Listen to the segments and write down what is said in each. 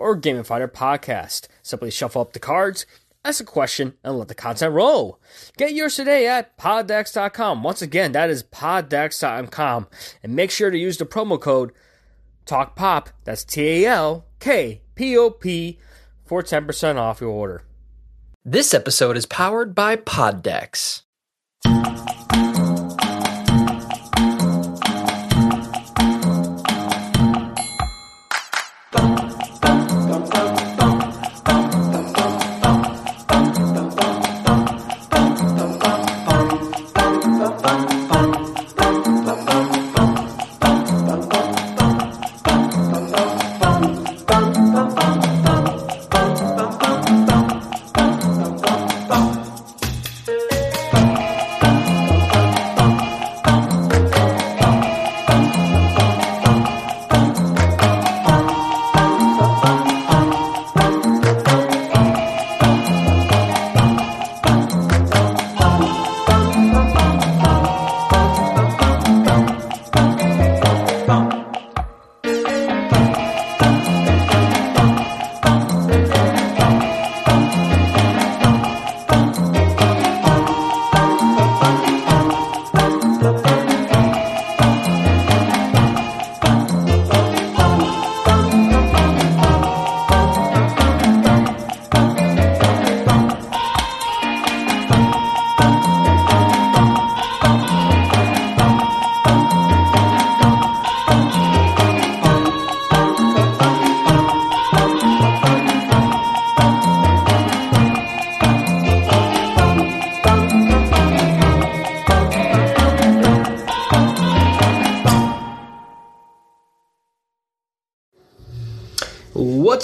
or gamify their podcast. Simply shuffle up the cards, ask a question, and let the content roll. Get yours today at poddecks.com. Once again, that is poddecks.com. And make sure to use the promo code TALKPOP, that's T A L K P O P, for 10% off your order. This episode is powered by Poddecks.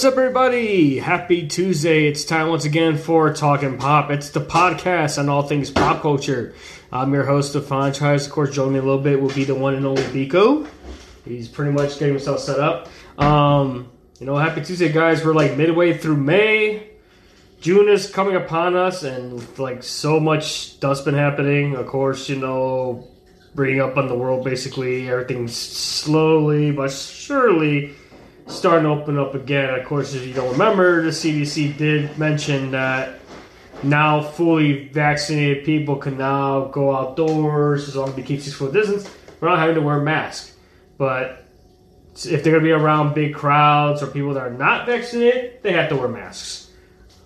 Up, everybody? Happy Tuesday. It's time once again for Talking Pop. It's the podcast on all things pop culture. I'm your host, Stefan Chires. Of course, joining me a little bit will be the one and only Biko. He's pretty much getting himself set up. Um, you know, happy Tuesday, guys. We're like midway through May. June is coming upon us, and like so much stuff's been happening. Of course, you know, bringing up on the world basically. Everything's slowly but surely starting to open up again. Of course, if you don't remember, the CDC did mention that now fully vaccinated people can now go outdoors as long as they keep six foot distance without having to wear a mask. But if they're going to be around big crowds or people that are not vaccinated, they have to wear masks.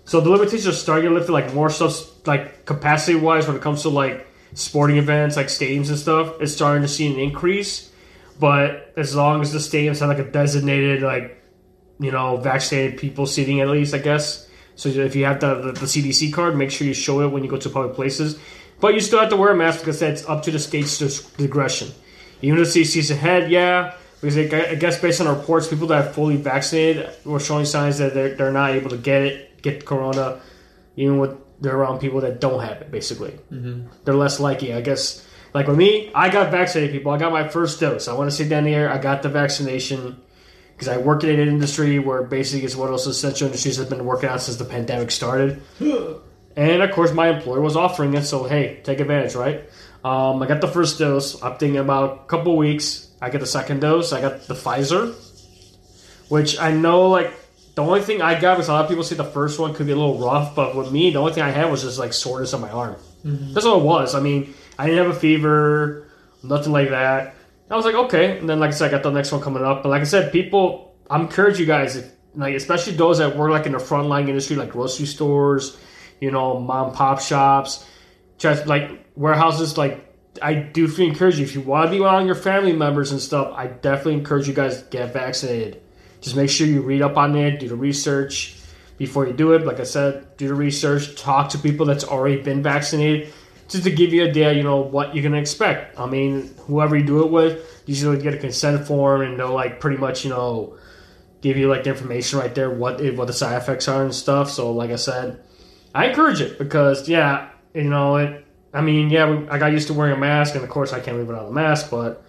So the limitations are starting to lift like more stuff, like capacity wise, when it comes to like sporting events, like stadiums and stuff. It's starting to see an increase but as long as the stadiums have like a designated like you know vaccinated people seating at least, I guess. So if you have the, the, the CDC card, make sure you show it when you go to public places. But you still have to wear a mask because that's up to the state's discretion. Even if the CDC's ahead, yeah, because I guess based on reports, people that are fully vaccinated were showing signs that they're, they're not able to get it, get corona, even with they're around people that don't have it. Basically, mm-hmm. they're less likely. I guess like with me, I got vaccinated, people. I got my first dose. I want to say down here, I got the vaccination because I work in an industry where basically it's one of those essential industries that's been working out since the pandemic started. and of course, my employer was offering it, so hey, take advantage, right? Um, I got the first dose. I'm thinking about a couple weeks. I get the second dose. I got the Pfizer, which I know like the only thing I got was a lot of people say the first one could be a little rough, but with me, the only thing I had was just like soreness on my arm. Mm-hmm. That's all it was. I mean, I didn't have a fever, nothing like that. I was like, okay. And then, like I said, I got the next one coming up. But like I said, people, I'm encourage you guys, if, like especially those that work like in the frontline industry, like grocery stores, you know, mom pop shops, just like warehouses. Like I do encourage you if you want to be around your family members and stuff. I definitely encourage you guys to get vaccinated. Just make sure you read up on it, do the research before you do it. Like I said, do the research, talk to people that's already been vaccinated just to give you a idea, you know, what you're gonna expect. I mean, whoever you do it with, usually get a consent form and they'll like pretty much, you know, give you like the information right there what what the side effects are and stuff. So like I said, I encourage it because yeah, you know it. I mean, yeah, we, I got used to wearing a mask, and of course I can't live without a mask, but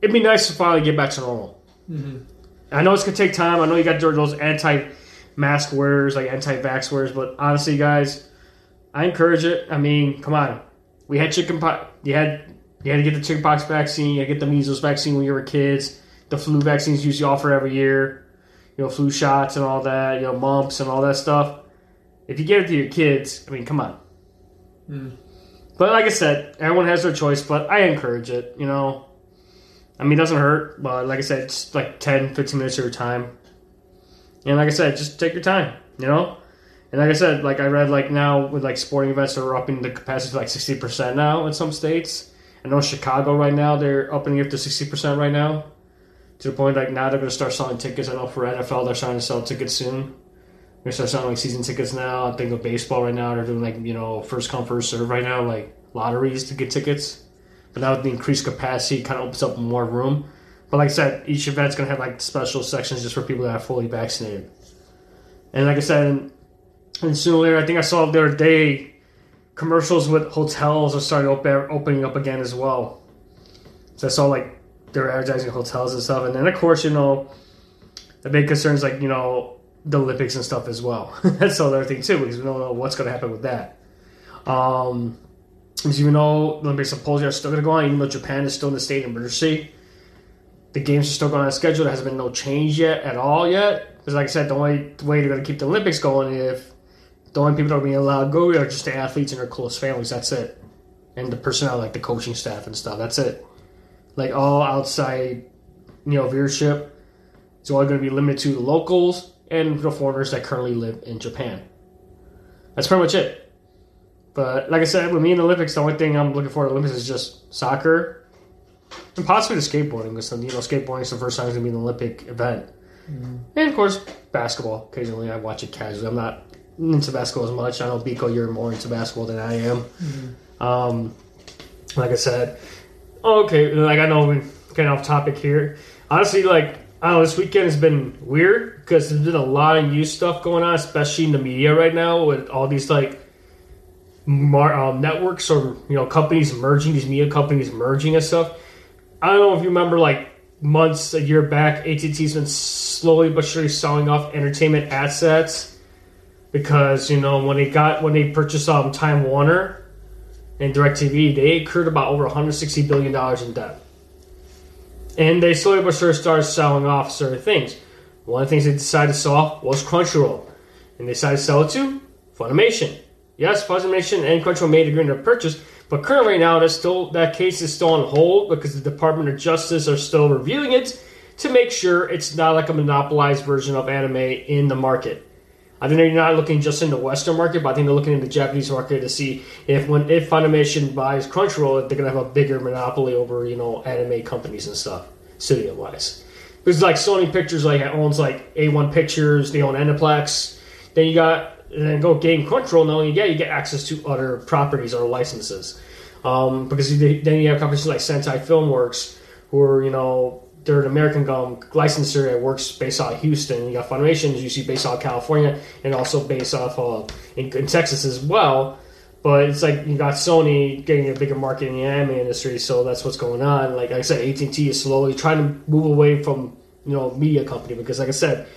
it'd be nice to finally get back to normal. Mm-hmm. I know it's gonna take time. I know you got those anti-mask wearers, like anti-vax wearers, but honestly, guys, I encourage it. I mean, come on, we had chicken pox. You had you had to get the chickenpox vaccine. You had to get the measles vaccine when you were kids. The flu vaccines usually offer every year. You know, flu shots and all that. You know, mumps and all that stuff. If you get it to your kids, I mean, come on. Hmm. But like I said, everyone has their choice. But I encourage it. You know, I mean, it doesn't hurt. But like I said, it's like 10, 15 minutes of your time. And like I said, just take your time. You know. And like I said, like I read, like now with like sporting events, are upping the capacity to like sixty percent now in some states. I know Chicago right now they're upping it to sixty percent right now, to the point like now they're to start selling tickets. I know for NFL they're starting to sell tickets soon. They're starting to sell like season tickets now. I think of baseball right now they're doing like you know first come first serve right now like lotteries to get tickets. But now with the increased capacity, kind of opens up more room. But like I said, each event's to have like special sections just for people that are fully vaccinated. And like I said, and later, I think I saw the other day commercials with hotels are starting open, opening up again as well. So I saw like they're advertising hotels and stuff, and then of course you know the big concern is like you know the Olympics and stuff as well. That's another thing too because we don't know what's going to happen with that. Um, as you know, the Olympics supposedly are still going to go on, even though Japan is still in the state of emergency. The games are still going on schedule. There hasn't been no change yet at all yet. Because like I said, the only way they're going to keep the Olympics going if the only people that are being allowed to go are just the athletes and their close families. That's it. And the personnel, like the coaching staff and stuff. That's it. Like all outside, you know, viewership is only going to be limited to the locals and the foreigners that currently live in Japan. That's pretty much it. But like I said, with me in the Olympics, the only thing I'm looking for in the Olympics is just soccer and possibly the skateboarding. Because you know, skateboarding is the first time it's going to be an Olympic event. Mm-hmm. And of course, basketball. Occasionally, I watch it casually. I'm not into basketball as much. I know Biko, you're more into basketball than I am. Um, like I said, okay, like I know we're getting off topic here. Honestly, like I don't know, this weekend has been weird because there's been a lot of new stuff going on, especially in the media right now with all these like mar- um, networks or you know companies merging, these media companies merging and stuff. I don't know if you remember, like months, a year back, AT&T's been slowly but surely selling off entertainment assets because you know when they got when they purchased um, Time Warner and DirecTV, they incurred about over 160 billion dollars in debt, and they slowly but surely started selling off certain things. One of the things they decided to sell off was Crunchyroll, and they decided to sell it to Funimation. Yes, Funimation and Crunchyroll made an agreement to purchase, but currently now that's still that case is still on hold because the Department of Justice are still reviewing it to make sure it's not like a monopolized version of anime in the market. I think they're not looking just in the Western market, but I think they're looking in the Japanese market to see if when if Funimation buys Crunchyroll, they're gonna have a bigger monopoly over you know anime companies and stuff, studio wise. Because like Sony Pictures like owns like A1 Pictures, they own Aniplex. Then you got and then go gain Crunchyroll. You get you get access to other properties or licenses. Um, because then you have companies like Sentai Filmworks, who are you know they're an American um, licensor that works based out of Houston. You got Funimation, is usually based out of California, and also based off uh, in, in Texas as well. But it's like you got Sony getting a bigger market in the anime industry, so that's what's going on. Like I said, AT and T is slowly trying to move away from you know media company because, like I said,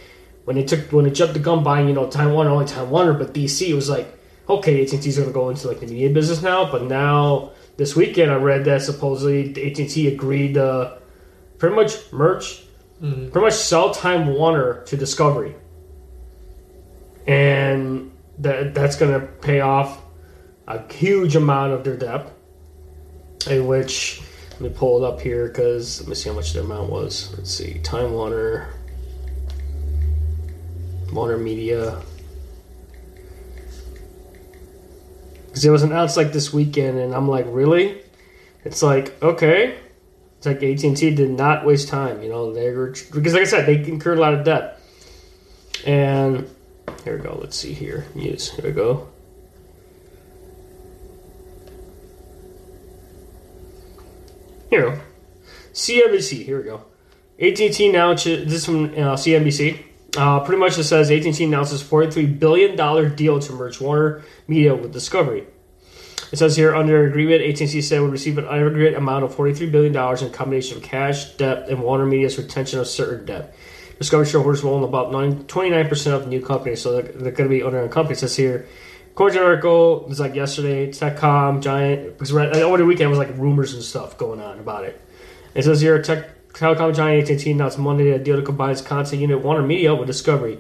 when they took when they jumped the gun buying you know Time Warner, only Time Warner, but DC, was like okay, AT and T's going to go into like the media business now. But now this weekend, I read that supposedly AT and T agreed to pretty much merch, mm-hmm. pretty much sell Time Warner to Discovery, and that that's going to pay off a huge amount of their debt. In which let me pull it up here because let me see how much the amount was. Let's see, Time Warner, Warner Media. Because it was announced like this weekend, and I'm like, really? It's like okay, it's like AT and T did not waste time. You know, they were because like I said, they incurred a lot of debt. And here we go. Let's see here. News. Here we go. Here we go. CNBC. Here we go. AT&T now this is from uh, CNBC. Uh, pretty much it says AT&T announces $43 billion deal to merge Warner Media with Discovery. It says here under agreement, AT&T said would receive an aggregate amount of $43 billion in combination of cash, debt, and Warner Media's retention of certain debt. Discovery shareholders will own about 29% of the new company, so they're, they're going to be owning a company. It says here, according to the article, it was like yesterday, Techcom, Giant, because over the weekend was like rumors and stuff going on about it. It says here, Tech, Telecom giant AT&T announced Monday a deal to combine its content unit Warner Media with Discovery,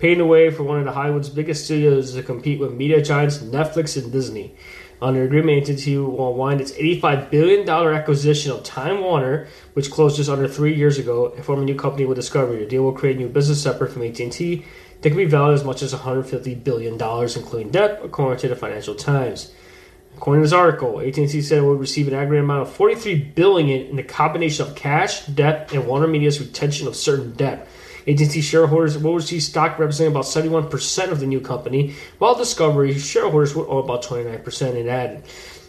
paving the way for one of the Hollywood's biggest studios to compete with media giants Netflix and Disney. Under agreement, AT&T will wind its $85 billion acquisition of Time Warner, which closed just under three years ago, and form a new company with Discovery. The deal will create a new business separate from AT&T that can be valued as much as $150 billion, including debt, according to the Financial Times. According to this article, AT&T said it would receive an aggregate amount of 43 billion in the combination of cash, debt, and Warner Media's retention of certain debt. AT&T shareholders will receive stock representing about 71% of the new company, while Discovery shareholders will own about 29% in added.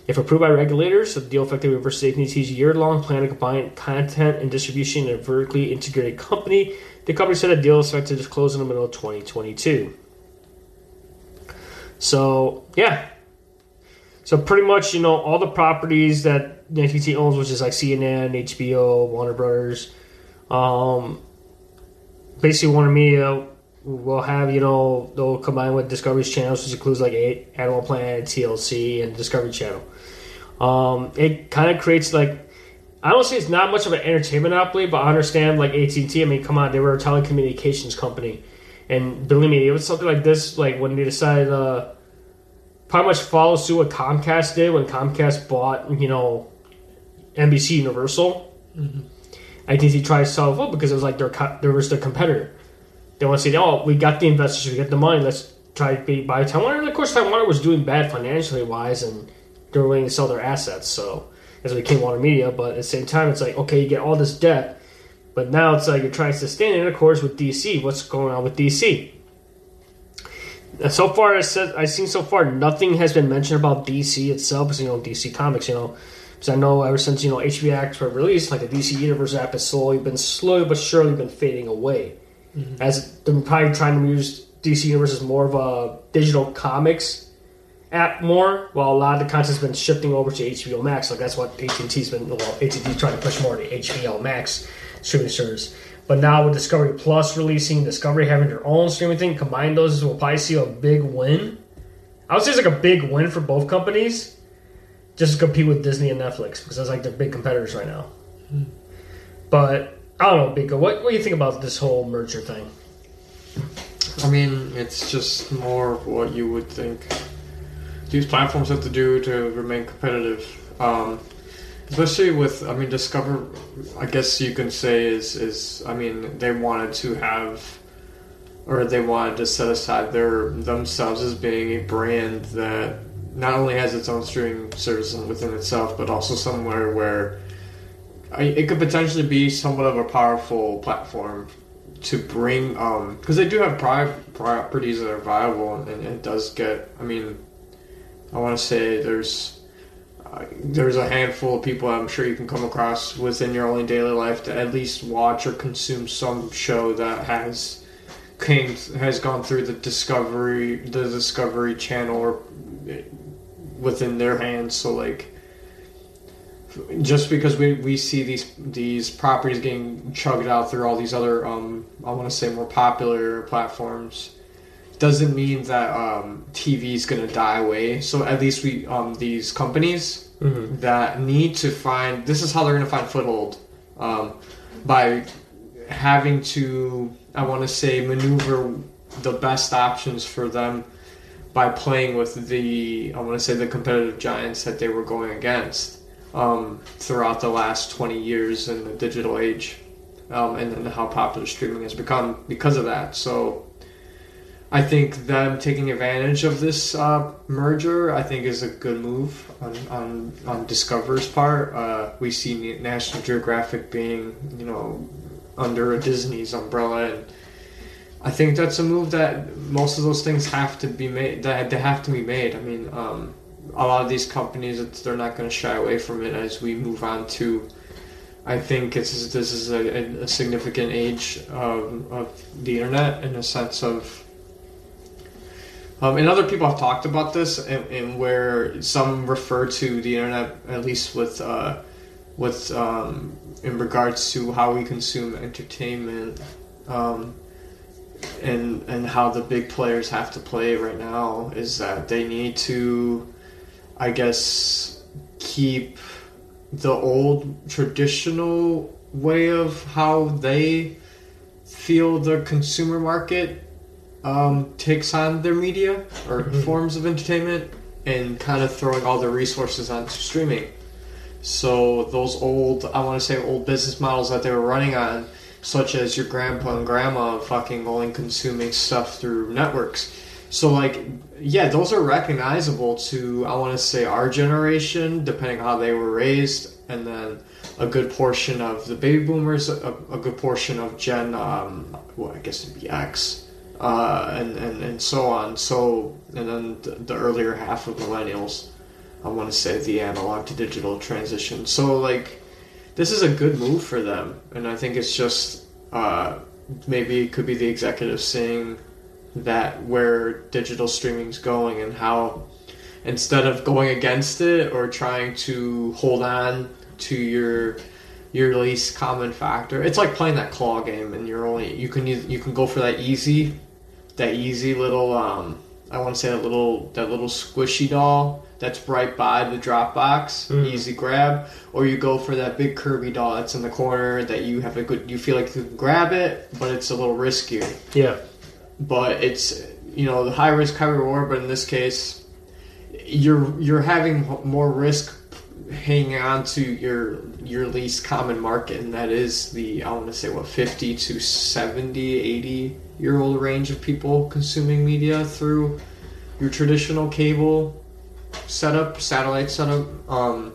If approved by regulators, the deal effectively reverses AT&T's year-long plan to combine content and distribution in a vertically integrated company. The company said the deal is expected to close in the middle of 2022. So, yeah, so pretty much, you know, all the properties that AT&T owns, which is like CNN, HBO, Warner Brothers, um, basically Warner Media will have, you know, they'll combine with Discovery's channels, which includes like Animal Planet, TLC, and Discovery Channel. Um, it kind of creates like I don't say it's not much of an entertainment monopoly, but I understand like AT and T. I mean, come on, they were a telecommunications company, and believe me, it was something like this. Like when they decided uh, pretty much follow suit what Comcast did when Comcast bought, you know, NBC Universal. Mm-hmm. AT&T tried to sell it because it was like their there was their competitor. They want to say, "Oh, we got the investors, we got the money. Let's try to be, buy Time Warner." And of course, Time Warner was doing bad financially wise, and they were willing to sell their assets. So as it became Warner Media, but at the same time, it's like okay, you get all this debt, but now it's like you're trying to sustain it. And of course, with DC, what's going on with DC? so far, I said I've seen so far nothing has been mentioned about DC itself. Because you know, DC Comics, you know, because I know ever since you know HBO Max were released, like the DC Universe app has slowly been slowly but surely been fading away. Mm-hmm. As they're probably trying to use DC Universe as more of a digital comics app more, while a lot of the content's been shifting over to HBO Max. Like that's what AT and T's been. Well, AT and T's trying to push more to HBO Max streaming service. But now with Discovery Plus releasing, Discovery having their own streaming thing, combine those, we'll probably see a big win. I would say it's like a big win for both companies, just to compete with Disney and Netflix because that's like their big competitors right now. Hmm. But I don't know, Biko. What, what do you think about this whole merger thing? I mean, it's just more of what you would think these platforms have to do to remain competitive. Um, especially with I mean Discover I guess you can say is is I mean they wanted to have or they wanted to set aside their themselves as being a brand that not only has its own streaming service within itself but also somewhere where it could potentially be somewhat of a powerful platform to bring because um, they do have pri- properties that are viable and it does get I mean I want to say there's there's a handful of people I'm sure you can come across within your own daily life to at least watch or consume some show that has came has gone through the discovery the discovery channel or within their hands so like just because we, we see these these properties getting chugged out through all these other um, I want to say more popular platforms doesn't mean that um, TV is going to die away. So at least we um, these companies mm-hmm. that need to find this is how they're going to find foothold um, by having to I want to say maneuver the best options for them by playing with the I want to say the competitive giants that they were going against um, throughout the last 20 years in the digital age. Um, and then how popular streaming has become because of that. So I think them taking advantage of this uh, merger, I think, is a good move on on, on Discover's part. Uh, we see National Geographic being, you know, under a Disney's umbrella, and I think that's a move that most of those things have to be made. That they have to be made. I mean, um, a lot of these companies, they're not going to shy away from it as we move on to I think it's this is a, a significant age of, of the internet in a sense of. Um, and other people have talked about this, and, and where some refer to the internet, at least with uh, with um, in regards to how we consume entertainment, um, and and how the big players have to play right now is that they need to, I guess, keep the old traditional way of how they feel the consumer market um, takes on their media or forms of entertainment and kind of throwing all their resources onto streaming. So those old, I want to say old business models that they were running on, such as your grandpa and grandma fucking only consuming stuff through networks. So like, yeah, those are recognizable to I want to say our generation, depending how they were raised, and then a good portion of the baby boomers, a, a good portion of Gen, um, well, I guess it'd be X, uh, and, and and so on. So and then the, the earlier half of millennials. I want to say the analog to digital transition. So like, this is a good move for them, and I think it's just uh, maybe it could be the executives seeing that where digital streaming's going and how instead of going against it or trying to hold on to your your least common factor. It's like playing that claw game, and you're only you can use- you can go for that easy, that easy little um I want to say that little that little squishy doll that's right by the drop box, hmm. easy grab, or you go for that big Kirby doll that's in the corner that you have a good you feel like you can grab it, but it's a little riskier. Yeah. But it's you know the high risk high reward, but in this case, you're you're having more risk hanging on to your your least common market and that is the i want to say what 50 to 70 80 year old range of people consuming media through your traditional cable setup satellite setup um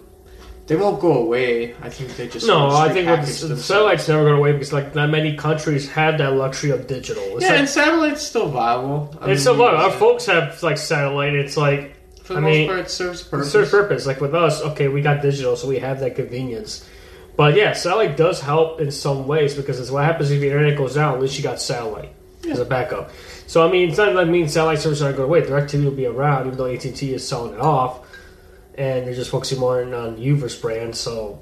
they won't go away i think they just No, I think with the satellite's never going away because like not many countries have that luxury of digital. It's yeah like, and satellite's still viable I it's mean, so low. Our folks have like satellite. It's like for the I most mean, part it serves purpose. it serves purpose. Like with us, okay, we got digital, so we have that convenience. But yeah, satellite does help in some ways because it's what happens if the internet goes down. At least you got satellite as a backup. So I mean, it's not like mean satellite services aren't going away. DirecTV will be around, even though AT and T is selling it off, and they're just focusing more on, on Uverse brand. So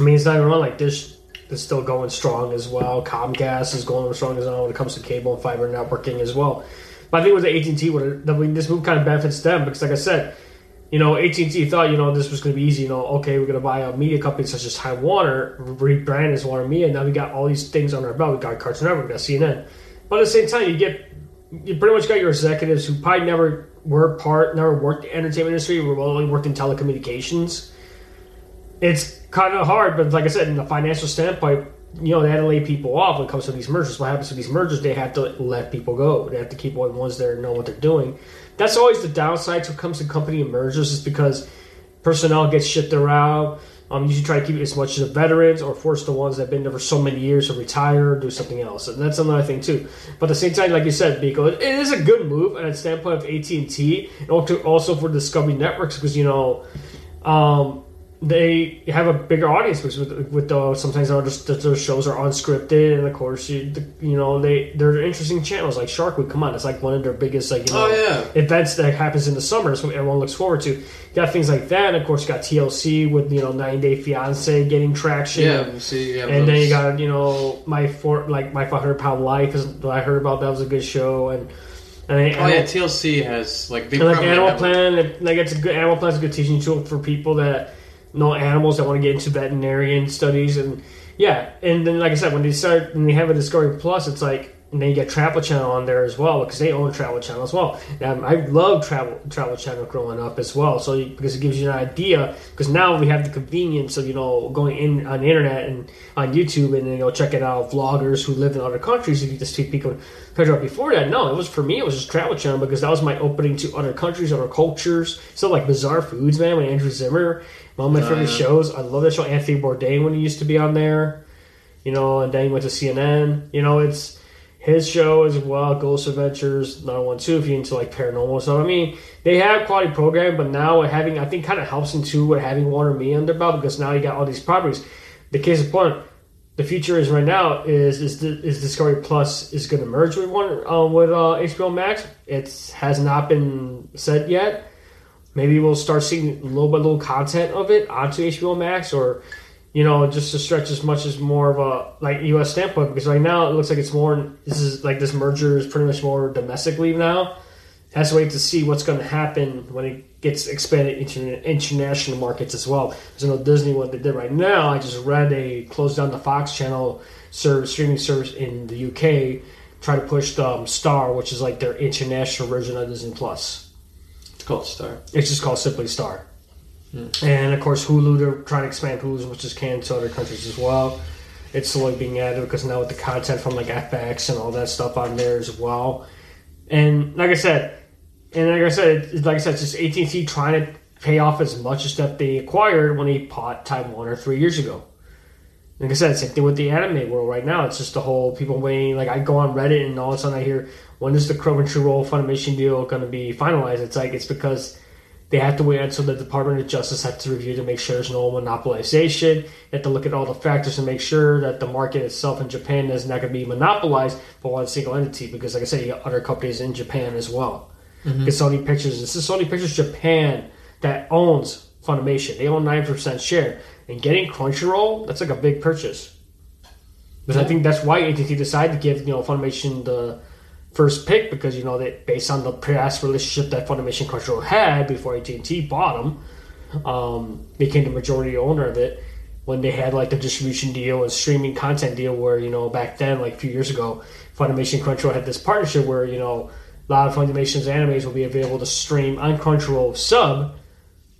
I mean, it's not even. Like Dish is still going strong as well. Comcast is going strong as well when it comes to cable and fiber networking as well. But I think with the AT and T, I mean, this move kind of benefits them because, like I said, you know, AT and T thought you know this was going to be easy. You know, okay, we're going to buy a media company such as Time Warner, rebrand as Warner Media. Now we got all these things on our belt. We got Cartoon Network, we got CNN. But at the same time, you get you pretty much got your executives who probably never were part, never worked in the entertainment industry, were only worked in telecommunications. It's kind of hard, but like I said, in the financial standpoint, you know, they had to lay people off when it comes to these mergers. What happens to these mergers? They have to let people go. They have to keep only ones that know what they're doing. That's always the downside when it comes to company mergers, is because personnel gets shifted around. Um, you should try to keep it as much as the veterans or force the ones that have been there for so many years to retire or do something else. And that's another thing too. But at the same time, like you said, Biko, it is a good move at the standpoint of AT and T, and also- also for Discovery Networks because you know um, they have a bigger audience because with, with the, sometimes just, those shows are unscripted, and of course you you know they they're interesting channels like Shark Week. Come on, it's like one of their biggest like you oh, know Oh, yeah. events that happens in the summer, so everyone looks forward to. You got things like that, and of course you got TLC with you know Nine Day Fiance getting traction. yeah see have And then you got you know my four like my 500 pound life what I heard about that was a good show and and, I, oh yeah TLC has like they and like Animal have- Plan, it- like it's a good Animal Plan is a good teaching tool for people that know animals that want to get into veterinarian studies and yeah. And then like I said, when they start when they have a Discovery Plus, it's like and then you get Travel Channel on there as well because they own Travel Channel as well. Um, I love Travel Travel Channel growing up as well, so because it gives you an idea. Because now we have the convenience of you know going in on the internet and on YouTube and you know checking out vloggers who live in other countries. If you just see people. But before that, no, it was for me. It was just Travel Channel because that was my opening to other countries, other cultures. So like Bizarre Foods, man, with Andrew Zimmern, one of my Oh, favorite yeah. shows. I love that show. Anthony Bourdain when he used to be on there you know, and then he went to CNN. You know, it's his show as well, Ghost Adventures, another one too, if you're into like paranormal stuff. I mean, they have quality program, but now having, I think, kind of helps them too with having Warner Me under belt because now you got all these properties. the case in point, the future is right now is is, is Discovery Plus is going to merge with one uh, with uh, HBO Max. It has not been said yet. Maybe we'll start seeing little bit little content of it onto HBO Max, or you know, just to stretch as much as more of a like U.S. standpoint. Because right now it looks like it's more. This is like this merger is pretty much more domestically now. Has to wait to see what's going to happen when it gets expanded into international markets as well. I know Disney, what they did right now, I just read they closed down the Fox channel service, streaming service in the UK, try to push the um, Star, which is like their international version of Disney Plus. It's called Star. It's just called simply Star. And of course, Hulu, they're trying to expand Hulu as much as can to other countries as well. It's slowly being added because now with the content from like FX and all that stuff on there as well. And like I said, and like I said, it's, like I said, just AT and T trying to pay off as much as that they acquired when they bought Time Warner three years ago. Like I said, same thing with the anime world right now. It's just the whole people waiting. Like I go on Reddit and all of a sudden I hear, when is the Crunchyroll Funimation deal going to be finalized? It's like it's because they have to wait until the Department of Justice has to review to make sure there's no monopolization. They have to look at all the factors and make sure that the market itself in Japan is not going to be monopolized by one single entity. Because, like I said, you got other companies in Japan as well. Mm-hmm. It's Sony Pictures. This is Sony Pictures Japan that owns Funimation. They own nine percent share, and getting Crunchyroll that's like a big purchase. Because I think that's why AT&T decided to give you know Funimation the first pick because you know that based on the past relationship that Funimation Crunchyroll had before AT&T bought them, um, became the majority owner of it when they had like the distribution deal and streaming content deal where you know back then like a few years ago Funimation Crunchyroll had this partnership where you know a lot of Funimation's animes will be available to stream on Crunchyroll sub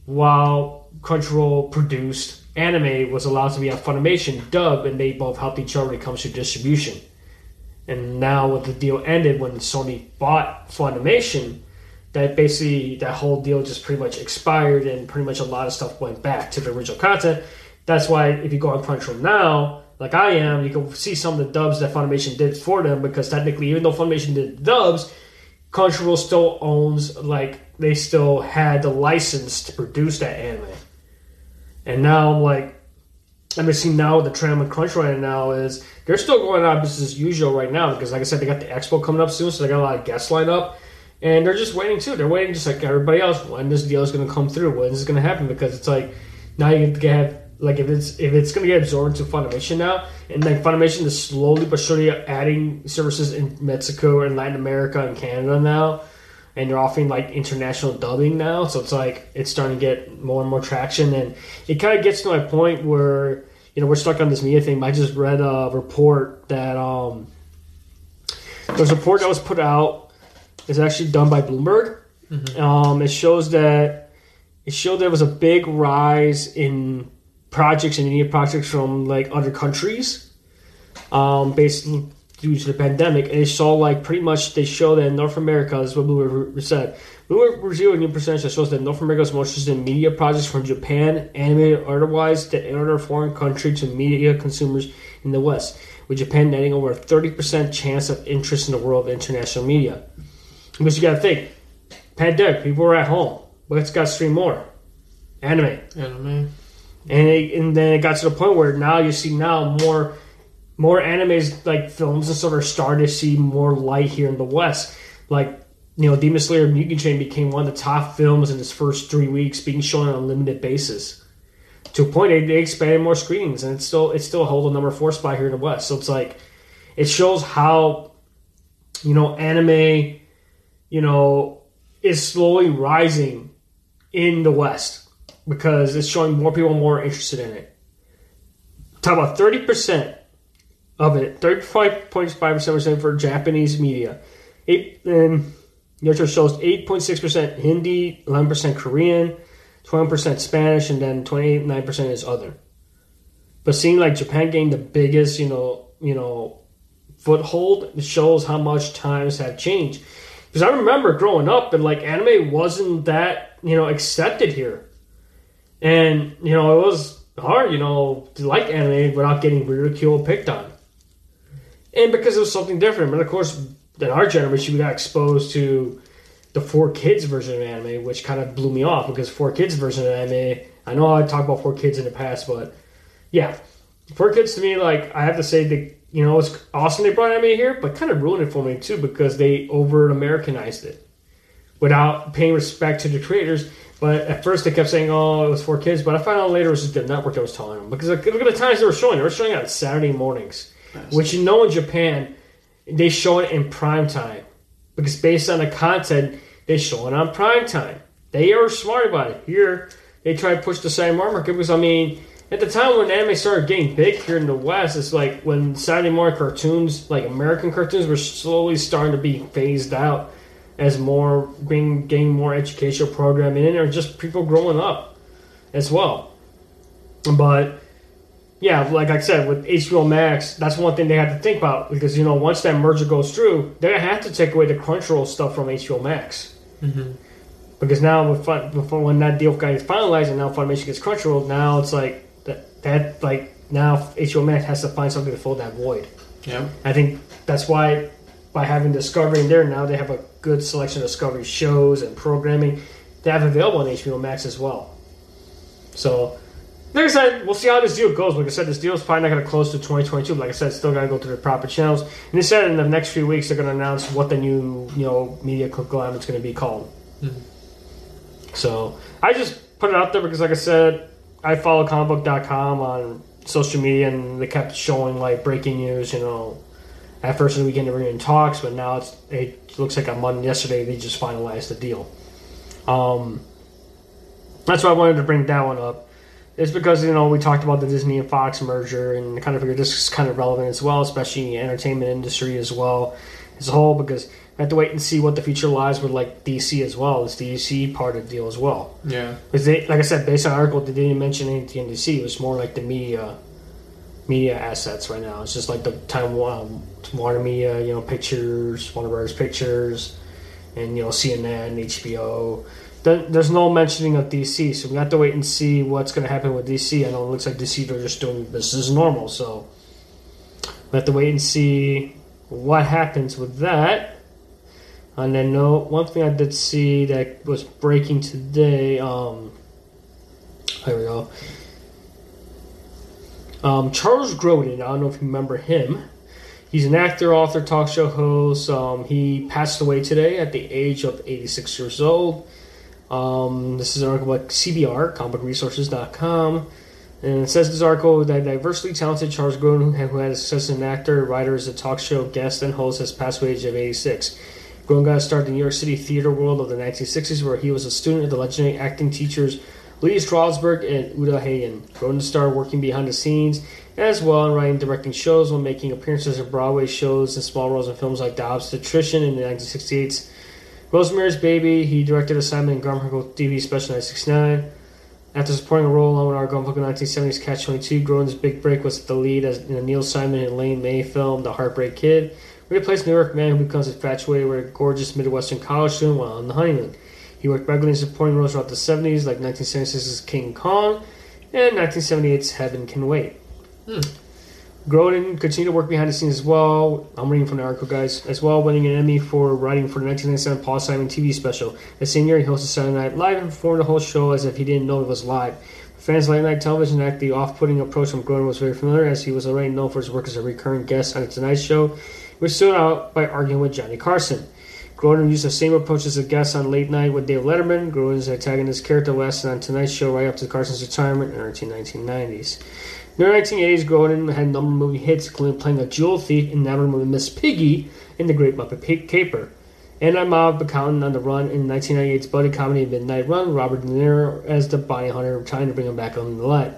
while Crunchyroll produced anime was allowed to be on Funimation dub and they both helped each other when it comes to distribution. And now with the deal ended when Sony bought Funimation, that basically that whole deal just pretty much expired and pretty much a lot of stuff went back to the original content. That's why if you go on Crunchyroll now, like I am, you can see some of the dubs that Funimation did for them because technically even though Funimation did dubs, Crunchyroll still owns like they still had the license to produce that anime. And now I'm like I'm seeing now the trend with Crunchyroll right now is they're still going on business as usual right now because like I said they got the expo coming up soon so they got a lot of guests lined up. And they're just waiting too. They're waiting just like everybody else. When this deal is going to come through? When is it going to happen? Because it's like now you can have like if it's if it's going to get absorbed into Funimation now and like Funimation is slowly but surely adding services in Mexico and Latin America and Canada now and they're offering like international dubbing now. So it's like it's starting to get more and more traction, and it kind of gets to my point where you know we're stuck on this media thing. I just read a report that um, there's a report that was put out. It's actually done by Bloomberg. Um, it shows that it showed there was a big rise in projects and media projects from like other countries, um, based due to the pandemic, and they saw like pretty much they show that North America, this is what Bloomberg said. Bloomberg reviewed a new percentage that shows that North America is more interested in media projects from Japan, animated or otherwise, than any other foreign country to media consumers in the West, with Japan netting over a thirty percent chance of interest in the world of international media. Because you got to think, pandemic, people were at home. What's got to stream more? Anime. Anime. And it, and then it got to the point where now you see now more more animes like films and stuff are starting to see more light here in the West. Like you know, Demon Slayer Mugen Train became one of the top films in its first three weeks, being shown on a limited basis. To a point, they, they expanded more screenings, and it's still it's still hold a number four spot here in the West. So it's like it shows how you know anime, you know, is slowly rising in the West because it's showing more people more interested in it. Talk about thirty percent of it, thirty-five point five percent for Japanese media. Eight and Yocho shows eight point six percent Hindi, eleven percent Korean, twenty percent Spanish, and then twenty nine percent is other. But seeing like Japan gain the biggest, you know, you know, foothold shows how much times have changed. Because I remember growing up and like anime wasn't that you know accepted here, and you know it was hard, you know, to like anime without getting ridiculed, picked on and because it was something different. But of course, in our generation, we got exposed to the four kids version of anime, which kind of blew me off because four kids version of anime. I know I talked about four kids in the past, but yeah, Four Kids to me, like I have to say, they you know it's awesome they brought anime here, but kind of ruined it for me too because they over Americanized it without paying respect to the creators. But at first they kept saying, "Oh, it was for kids," but I found out later it was just the network that was telling them because look at the times they were showing. They were showing it on Saturday mornings, which you know in Japan they show it in prime time because based on the content they show it on prime time. They are smart about it. Here they try to push the same market because I mean at the time when anime started getting big here in the West, it's like when Saturday morning cartoons, like American cartoons, were slowly starting to be phased out as more being getting more educational programming in, or just people growing up as well. But yeah, like I said, with HBO Max, that's one thing they have to think about because you know once that merger goes through, they're gonna have to take away the Crunchyroll stuff from HBO Max. Mm-hmm. Because now, with fun, before when that deal got finalized and now Funimation gets Crunchyroll, now it's like that, that like now HBO Max has to find something to fill that void. Yeah. I think that's why by having Discovery in there now they have a good selection of Discovery shows and programming they have available on HBO Max as well. So, like I said, we'll see how this deal goes. Like I said, this deal is probably not going to close to 2022. Like I said, still got to go through the proper channels. And they said in the next few weeks they're going to announce what the new you know media conglomerate is going to be called. Mhm. So I just put it out there because, like I said, I follow comicbook.com on social media, and they kept showing like breaking news. You know, at first of the weekend they were in talks, but now it's it looks like on Monday yesterday they just finalized the deal. Um, that's why I wanted to bring that one up. It's because you know we talked about the Disney and Fox merger, and kind of figured this is kind of relevant as well, especially in the entertainment industry as well as a whole. Because I have to wait and see what the future lies with like DC as well. Is DC part of the deal as well? Yeah. Because they, like I said, based on the article, they didn't mention anything in DC. It was more like the media, media assets right now. It's just like the time um, Warner Media, you know, Pictures, Warner Brothers Pictures, and you know CNN, HBO. There- There's no mentioning of DC, so we have to wait and see what's going to happen with DC. I know it looks like DC they're just doing business as normal, so we have to wait and see what happens with that. And then, no, one thing I did see that was breaking today. Um, here we go. Um, Charles Grodin. I don't know if you remember him. He's an actor, author, talk show host. Um, he passed away today at the age of 86 years old. Um, this is an article by CBR, comicresources.com. And it says this article that diversely talented Charles Grodin, who had success as an actor, writer, as a talk show guest, and host, has passed away at the age of 86. Grodin got started in the New York City theater world of the 1960s, where he was a student of the legendary acting teachers Lee Strasberg and Uta Hagen. Grodin started working behind the scenes as well and writing directing shows while making appearances in Broadway shows and small roles in films like Dobbs The Obstetrician in the 1968's Rosemary's Baby. He directed a Simon and Garfunkel TV special in 1969. After supporting a role along with Art Garfunkel 1970s Catch 22, Grodin's big break was the lead as in a Neil Simon and Elaine May film, The Heartbreak Kid, where he plays a New York man who becomes infatuated with a gorgeous Midwestern college student while on the honeymoon. He worked regularly in supporting roles throughout the 70s, like 1976's King Kong and 1978's Heaven Can Wait. Hmm. Grodin continued to work behind the scenes as well. I'm reading from the article, guys. As well, winning an Emmy for writing for the 1997 Paul Simon TV special. The same year, he hosted Saturday Night Live and performed the whole show as if he didn't know it was live. Fans of late night television act, the off-putting approach from Grodin was very familiar, as he was already known for his work as a recurring guest on the Tonight Show, which stood out by arguing with Johnny Carson. Grodin used the same approach as a guest on Late Night with Dave Letterman. Grodin's antagonist character lasted on Tonight Show right up to Carson's retirement in the early 1990s. In the 1980s, Grodin had a number of movie hits, including playing a jewel thief in the movie Miss Piggy in The Great Muppet Caper. And a mob accountant on the run in 1998's buddy comedy Midnight Run, Robert De Niro as the bounty hunter trying to bring him back on the light.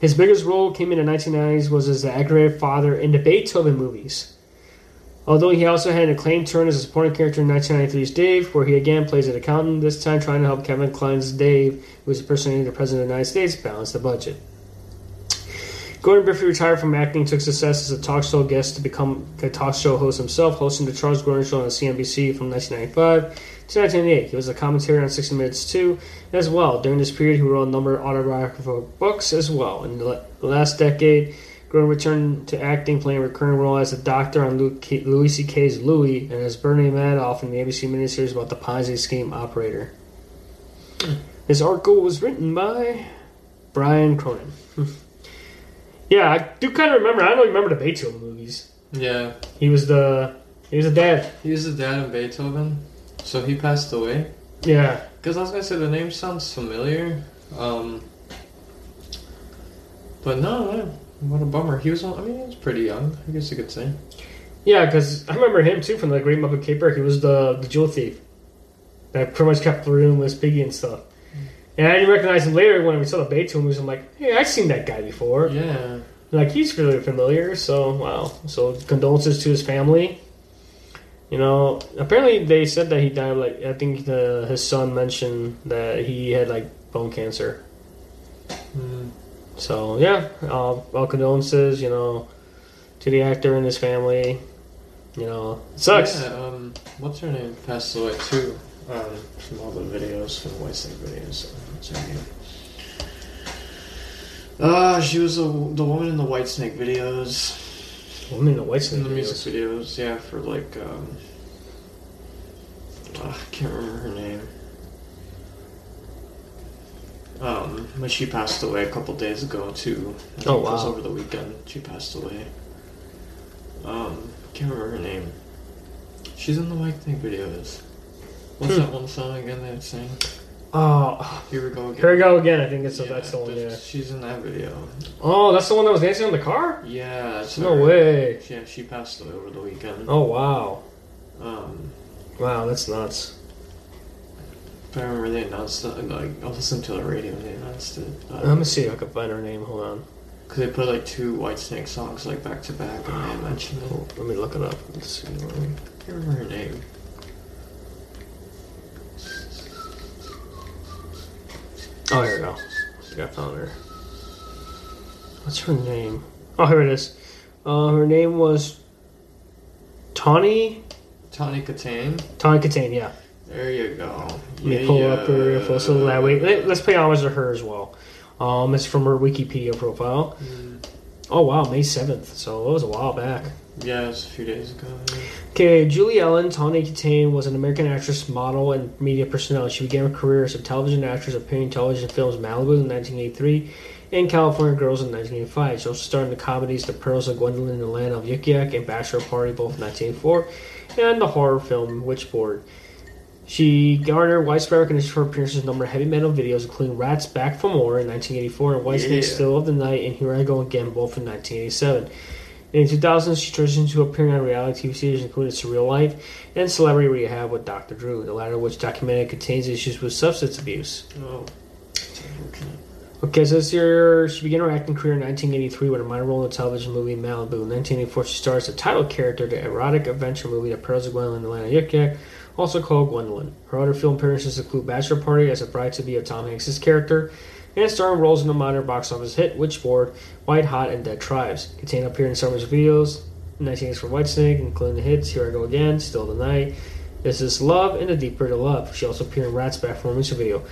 His biggest role came in the 1990s was as the aggravated father in the Beethoven movies. Although he also had an acclaimed turn as a supporting character in 1993's Dave, where he again plays an accountant, this time trying to help Kevin Kline's Dave, who is impersonating the President of the United States, balance the budget. Gordon briefly retired from acting, took success as a talk show guest to become a talk show host himself, hosting the Charles Gordon Show on CNBC from 1995 to 1998. He was a commentator on 60 Minutes too, as well. During this period, he wrote a number of autobiographical books as well. In the last decade, Gordon returned to acting, playing a recurring role as a doctor on Louis C.K.'s Louie and as Bernie Madoff in the ABC miniseries about the Ponzi scheme operator. This article was written by Brian Cronin. Yeah, I do kind of remember. I don't remember the Beethoven movies. Yeah, He was the he was the dad. he was the dad of Beethoven, so he passed away. Yeah, Because I was gonna say the name sounds familiar, um, but no, man, what a bummer. He was, I mean, he was pretty young. I guess you could say. yeah, because I remember him too from the Great Muppet Caper. He was the the jewel thief that pretty much kept the room with Piggy and stuff. And I didn't recognize him later when we saw the Beethoven movies. I'm like, hey, I've seen that guy before. Yeah, Like he's really familiar. So wow. So condolences to his family. You know, apparently they said that he died. Like I think the, his son mentioned that he had like bone cancer. Mm. So yeah, uh, all condolences. You know, to the actor and his family. You know, it sucks. Yeah, um, what's her name? Passed away too. Um, from all the videos, from the Whitesnake videos. Uh, she was the the woman in the Whitesnake videos. Woman in the white In snake the music videos. yeah, for like, um, ah, I can't remember her name. Um, but she passed away a couple days ago too. I Oh, It was over the weekend. She passed away. Um, can't remember her name. She's in the Whitesnake videos. What's Hmm. that one song again they sing? Oh, Here we go again. here we go again. I think it's Yeah, that's the one. Yeah. She's in that video. Oh, that's the one that was dancing on the car. Yeah, No her. way. Yeah, she passed away over the weekend. Oh wow, Um, wow, that's nuts. I remember they announced it. Like, I listened to the radio and they announced it. Let me see if I can find her name. Hold on. Because they put like two Whitesnake songs like back to back, and they mentioned it. Oh, let me look it up. Let's see. I can't remember her name. Oh, here we go. I think I found her. What's her name? Oh, here it is. Uh, her name was Tawny Tawny Kitaen. Tawny Kitaen. Yeah. There you go. Let me pull up her info so that way. let- Let's pay homage to her as well. Um, it's from her Wikipedia profile. Mm, Oh wow, May seventh. So it was a while back. Yeah, it was a few days ago. Okay, Julie Ellen Tawny Kitaen was an American actress, model, and media personality. She began her career as a television actress, appearing in television films Malibu in 1983 and California Girls in 1985. She also starred in the comedies The Perils of Gwendolyn and the Land of Yik Yak and Bachelor Party, both in 1984, and the horror film Witchboard. She garnered widespread recognition for appearances in a number of heavy metal videos, including Ratt's Back for More in 1984 and Whitesnake Yeah. Still of the Night and Here I Go Again, both in 1987. In 2000, she transitioned to appearing on reality TV series including Surreal Life and Celebrity Rehab with Dr. Drew, the latter which documented contains issues with substance abuse. Oh. Okay, so this year she began her acting career in 1983 with a minor role in the television movie Malibu. In 1984, she stars the title character the erotic adventure movie The Perils of Gwendolyn the of Yik Yak, also called Gwendolyn. Her other film appearances include Bachelor Party as a bride-to-be of Tom Hanks' character, and starring roles in the minor box office hit Witchboard, White Hot, and Dead Tides. Kitaen appeared in Summers videos in 1980s for Whitesnake, including the hits Here I Go Again, Still the Night, This Is Love, and The Deeper to Love. She also appeared in Ratt's Back for a music video.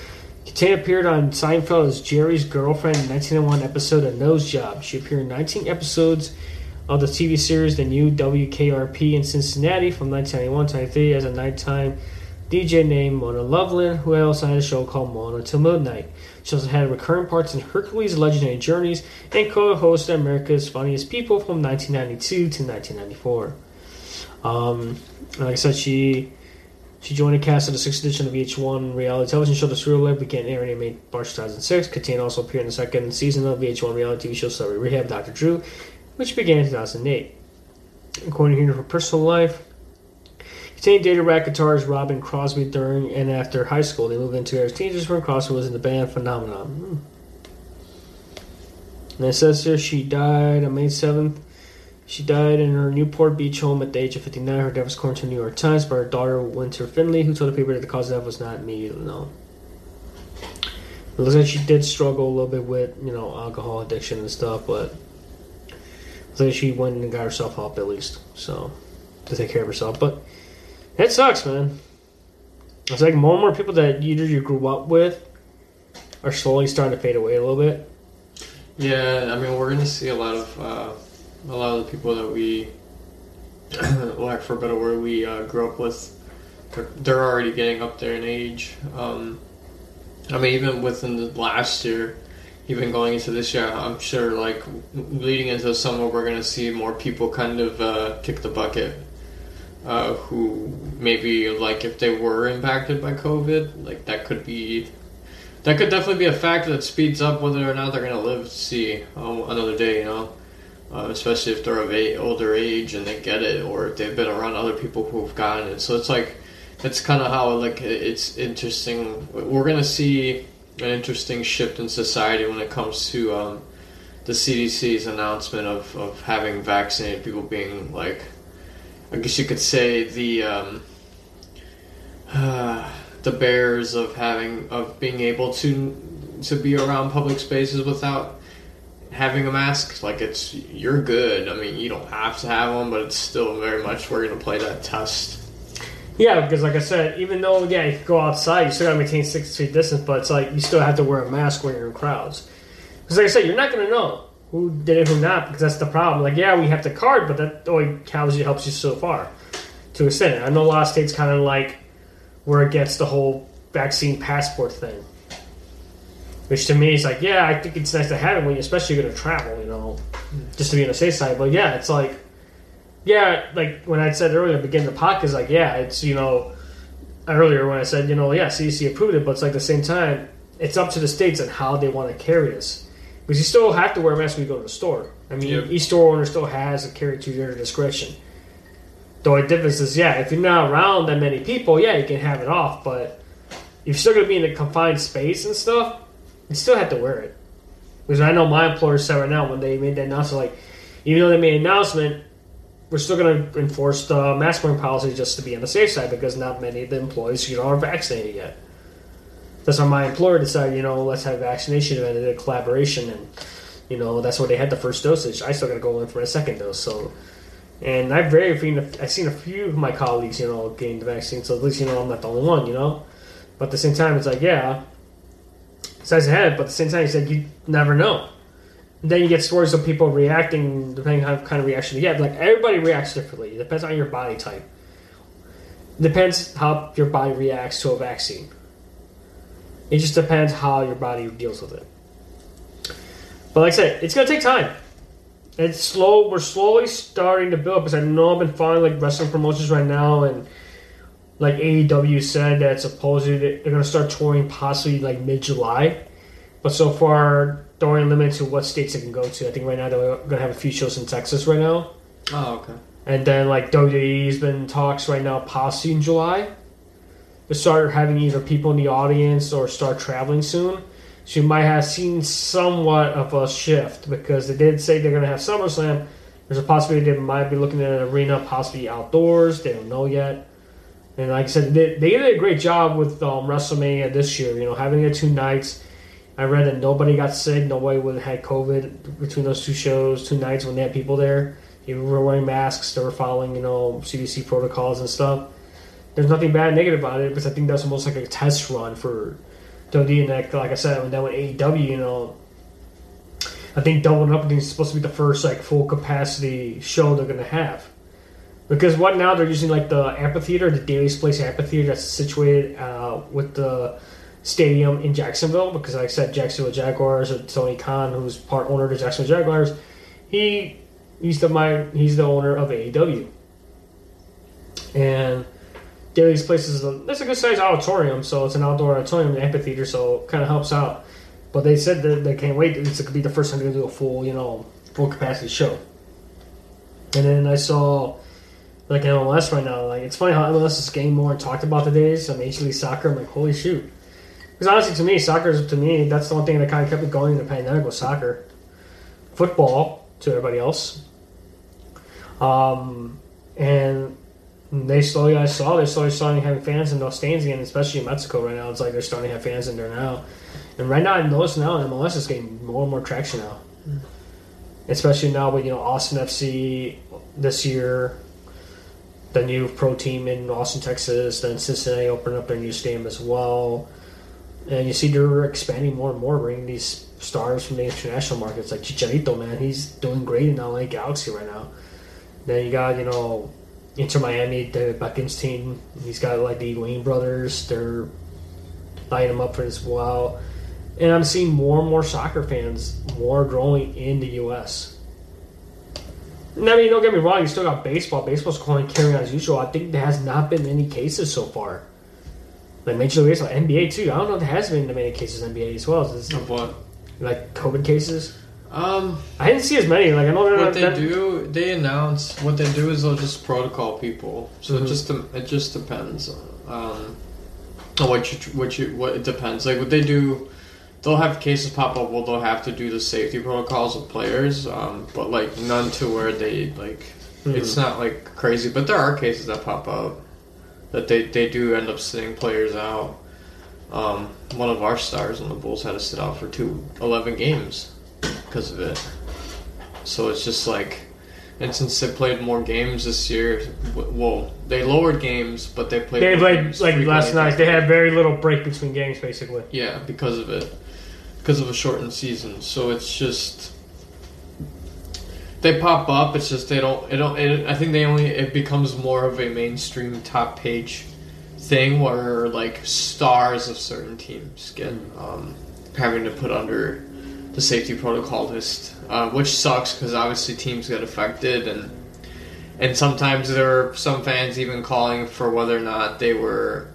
Kitaen appeared on Seinfeld as Jerry's girlfriend in 1991 episode of Nose Job. She appeared in 19 episodes of the TV series The New WKRP in Cincinnati from 1991 to 93 as a nighttime DJ named Mona Loveland, who also had a show called Mona Till Midnight. She also had recurring parts in Hercules' Legendary Journeys and co-hosted America's Funniest People from 1992 to 1994. Um, like I said, she she joined the cast of the sixth edition of VH1 reality television show The Surreal Life, began airing in May- March 2006. Kitaen also appeared in the second season of VH1 reality TV show Celebrity Rehab, Dr. Drew, which began in 2008. According to her personal life, Kitaen dated Ratt guitarist Robin Crosby during and after high school. They moved into as teenagers when Crosby was in the band Phenomenon. And it says here she died on May 7th. She died in her Newport Beach home at the age of 59. Her death was according to the New York Times by her daughter, Wynter Finley, who told the paper that the cause of death was not immediately known. It looks like she did struggle a little bit with, you know, alcohol addiction and stuff, but looks like she went and got herself help at least, so, to take care of herself. But it sucks, man. It's like more and more people that either you grew up with are slowly starting to fade away a little bit. Yeah, I mean, we're gonna see a lot of uh, a lot of the people that we, like for a better word, we uh, grew up with. They're, they're already getting up there in age. Um, I mean, even within the last year, even going into this year, I'm sure like leading into summer, we're to see more people kind of uh, kick the bucket. Uh, who maybe like if they were impacted by COVID, like that could be that could definitely be a factor that speeds up whether or not they're to live to see um, another day. You know, uh, especially if they're of a, older age and they get it, or if they've been around other people who've gotten it. So it's like that's kind of how like it's interesting. We're to see an interesting shift in society when it comes to um, the CDC's announcement of, of having vaccinated people being like, I guess you could say the um, uh, the bears of having of being able to to be around public spaces without having a mask. Like it's you're good. I mean, you don't have to have one, but it's still very much we're gonna play that test. Yeah, because like I said, even though yeah you can go outside, you still gotta maintain six feet distance, but it's like you still have to wear a mask when you're in crowds. Because like I said, you're not gonna know who did it, who not, because that's the problem. Like yeah, we have the card, but that only helps you helps you so far to a extent. I know a lot of states kind of like we're against the whole vaccine passport thing, which to me is like yeah, I think it's nice to have it when you, especially you're gonna travel, you know, just to be on the safe side. But yeah, it's like yeah, like when I said earlier, beginning the podcast, like yeah, it's you know earlier when I said you know yeah, CDC approved it, but it's like the same time, it's up to the states and how they want to carry this because you still have to wear a mask when you go to the store. I mean, Yep. each store owner still has a carry to their discretion. The only difference is yeah, if you're not around that many people, yeah, you can have it off, but you're still gonna be in a confined space and stuff, you still have to wear it. Because I know my employer said right now when they made that announcement, like even though they made an announcement, we're still going to enforce the mask wearing policy just to be on the safe side because not many of the employees you know are vaccinated yet. That's why my employer decided, you know, let's have vaccination event and a collaboration, and you know that's where they had the first dosage. I still got to go in for a second dose, so. And I've very seen I've seen a few of my colleagues, you know, getting the vaccine, so at least you know I'm not the only one, you know. But at the same time, it's like, yeah, to have but at the same time, you said you never know. And then you get stories of people reacting depending on kind of reaction you get. Like everybody reacts differently. It depends on your body type. It depends how your body reacts to a vaccine. It just depends how your body deals with it. But like I said, it's gonna take time. It's slow. We're slowly starting to build because I know I've been following like wrestling promotions right now, and like AEW said that supposedly they're gonna start touring possibly like mid July. But so far, they're only limited to what states they can go to. I think right now they're gonna have a few shows in Texas right now. Oh, okay. And then like WWE's been talks right now, possibly in July, to start having either people in the audience or start traveling soon. So you might have seen somewhat of a shift because they did say they're going to have SummerSlam. There's a possibility they might be looking at an arena, possibly outdoors. They don't know yet. And like I said, they, they did a great job with um, WrestleMania this year. You know, having it two nights. I read that nobody got sick. Nobody would have had COVID between those two shows, two nights when they had people there. They were wearing masks. They were following, you know, CDC protocols and stuff. There's nothing bad, negative about it, because I think that's almost like a test run for WWE. And like, like I said, when that went AEW, you know, I think Double or Nothing is supposed to be the first like full capacity show they're gonna have. Because what now they're using like the amphitheater, the Daly's Place amphitheater that's situated uh, with the stadium in Jacksonville. Because like I said, Jacksonville Jaguars, or Tony Khan, who's part owner of the Jacksonville Jaguars, he he's the my he's the owner of AEW. And Daly's Place is a that's a good sized auditorium, so it's an outdoor auditorium, an amphitheater, so it kind of helps out. But they said that they can't wait. This could be the first time they're gonna do a full, you know, full capacity show. And then I saw like MLS right now. Like it's funny how MLS is getting more talked about today's. I mean, Major League Soccer. I'm like, holy shoot. Because honestly, to me, soccer is to me that's the one thing that kind of kept me going in the pandemic was soccer. Football to everybody else. Um, and they slowly, I saw they're slowly starting having fans in those stands again, especially in Mexico right now. It's like they're starting to have fans in there now. And right now, I notice now MLS is getting more and more traction now. Especially now with you know Austin FC this year, the new pro team in Austin, Texas, then Cincinnati opened up their new stadium as well. And you see they're expanding more and more, bringing these stars from the international markets like Chicharito, man, he's doing great in LA Galaxy right now. Then you got you know Inter Miami, David Beckham's team. He's got like the Wayne brothers. They're lining him up for as well. and I'm seeing more and more soccer fans more growing in the U.S. And I mean, don't get me wrong, you still got baseball. Baseball's going carrying on as usual. I think there has not been any cases so far. Like Major League Baseball, NBA too. I don't know if there has been many cases in NBA as well. Is Of what? like COVID cases? Um, I didn't see as many. Like I know what they that- do, they announce what they do is they'll just protocol people. So Mhm. it just it just depends. Um, on what you what you what it depends. Like what they do, they'll have cases pop up. Well, they'll have to do the safety protocols of players. Um, but like none to where they like. It's not like crazy, but there are cases that pop up that they they do end up sitting players out. Um, one of our stars on the Bulls had to sit out for two 11 games because of it. So it's just like, and since they played more games this year, well, they lowered games, but they played. They played like last night. They had very little break between games, basically. Yeah, because of it, because of a shortened season. So it's just they pop up. It's just they don't. It don't. It, I think they only. It becomes more of a mainstream top page thing where like stars of certain teams get um, having to put under the safety protocol list, uh, which sucks because obviously teams get affected and. And sometimes there are some fans even calling for whether or not they were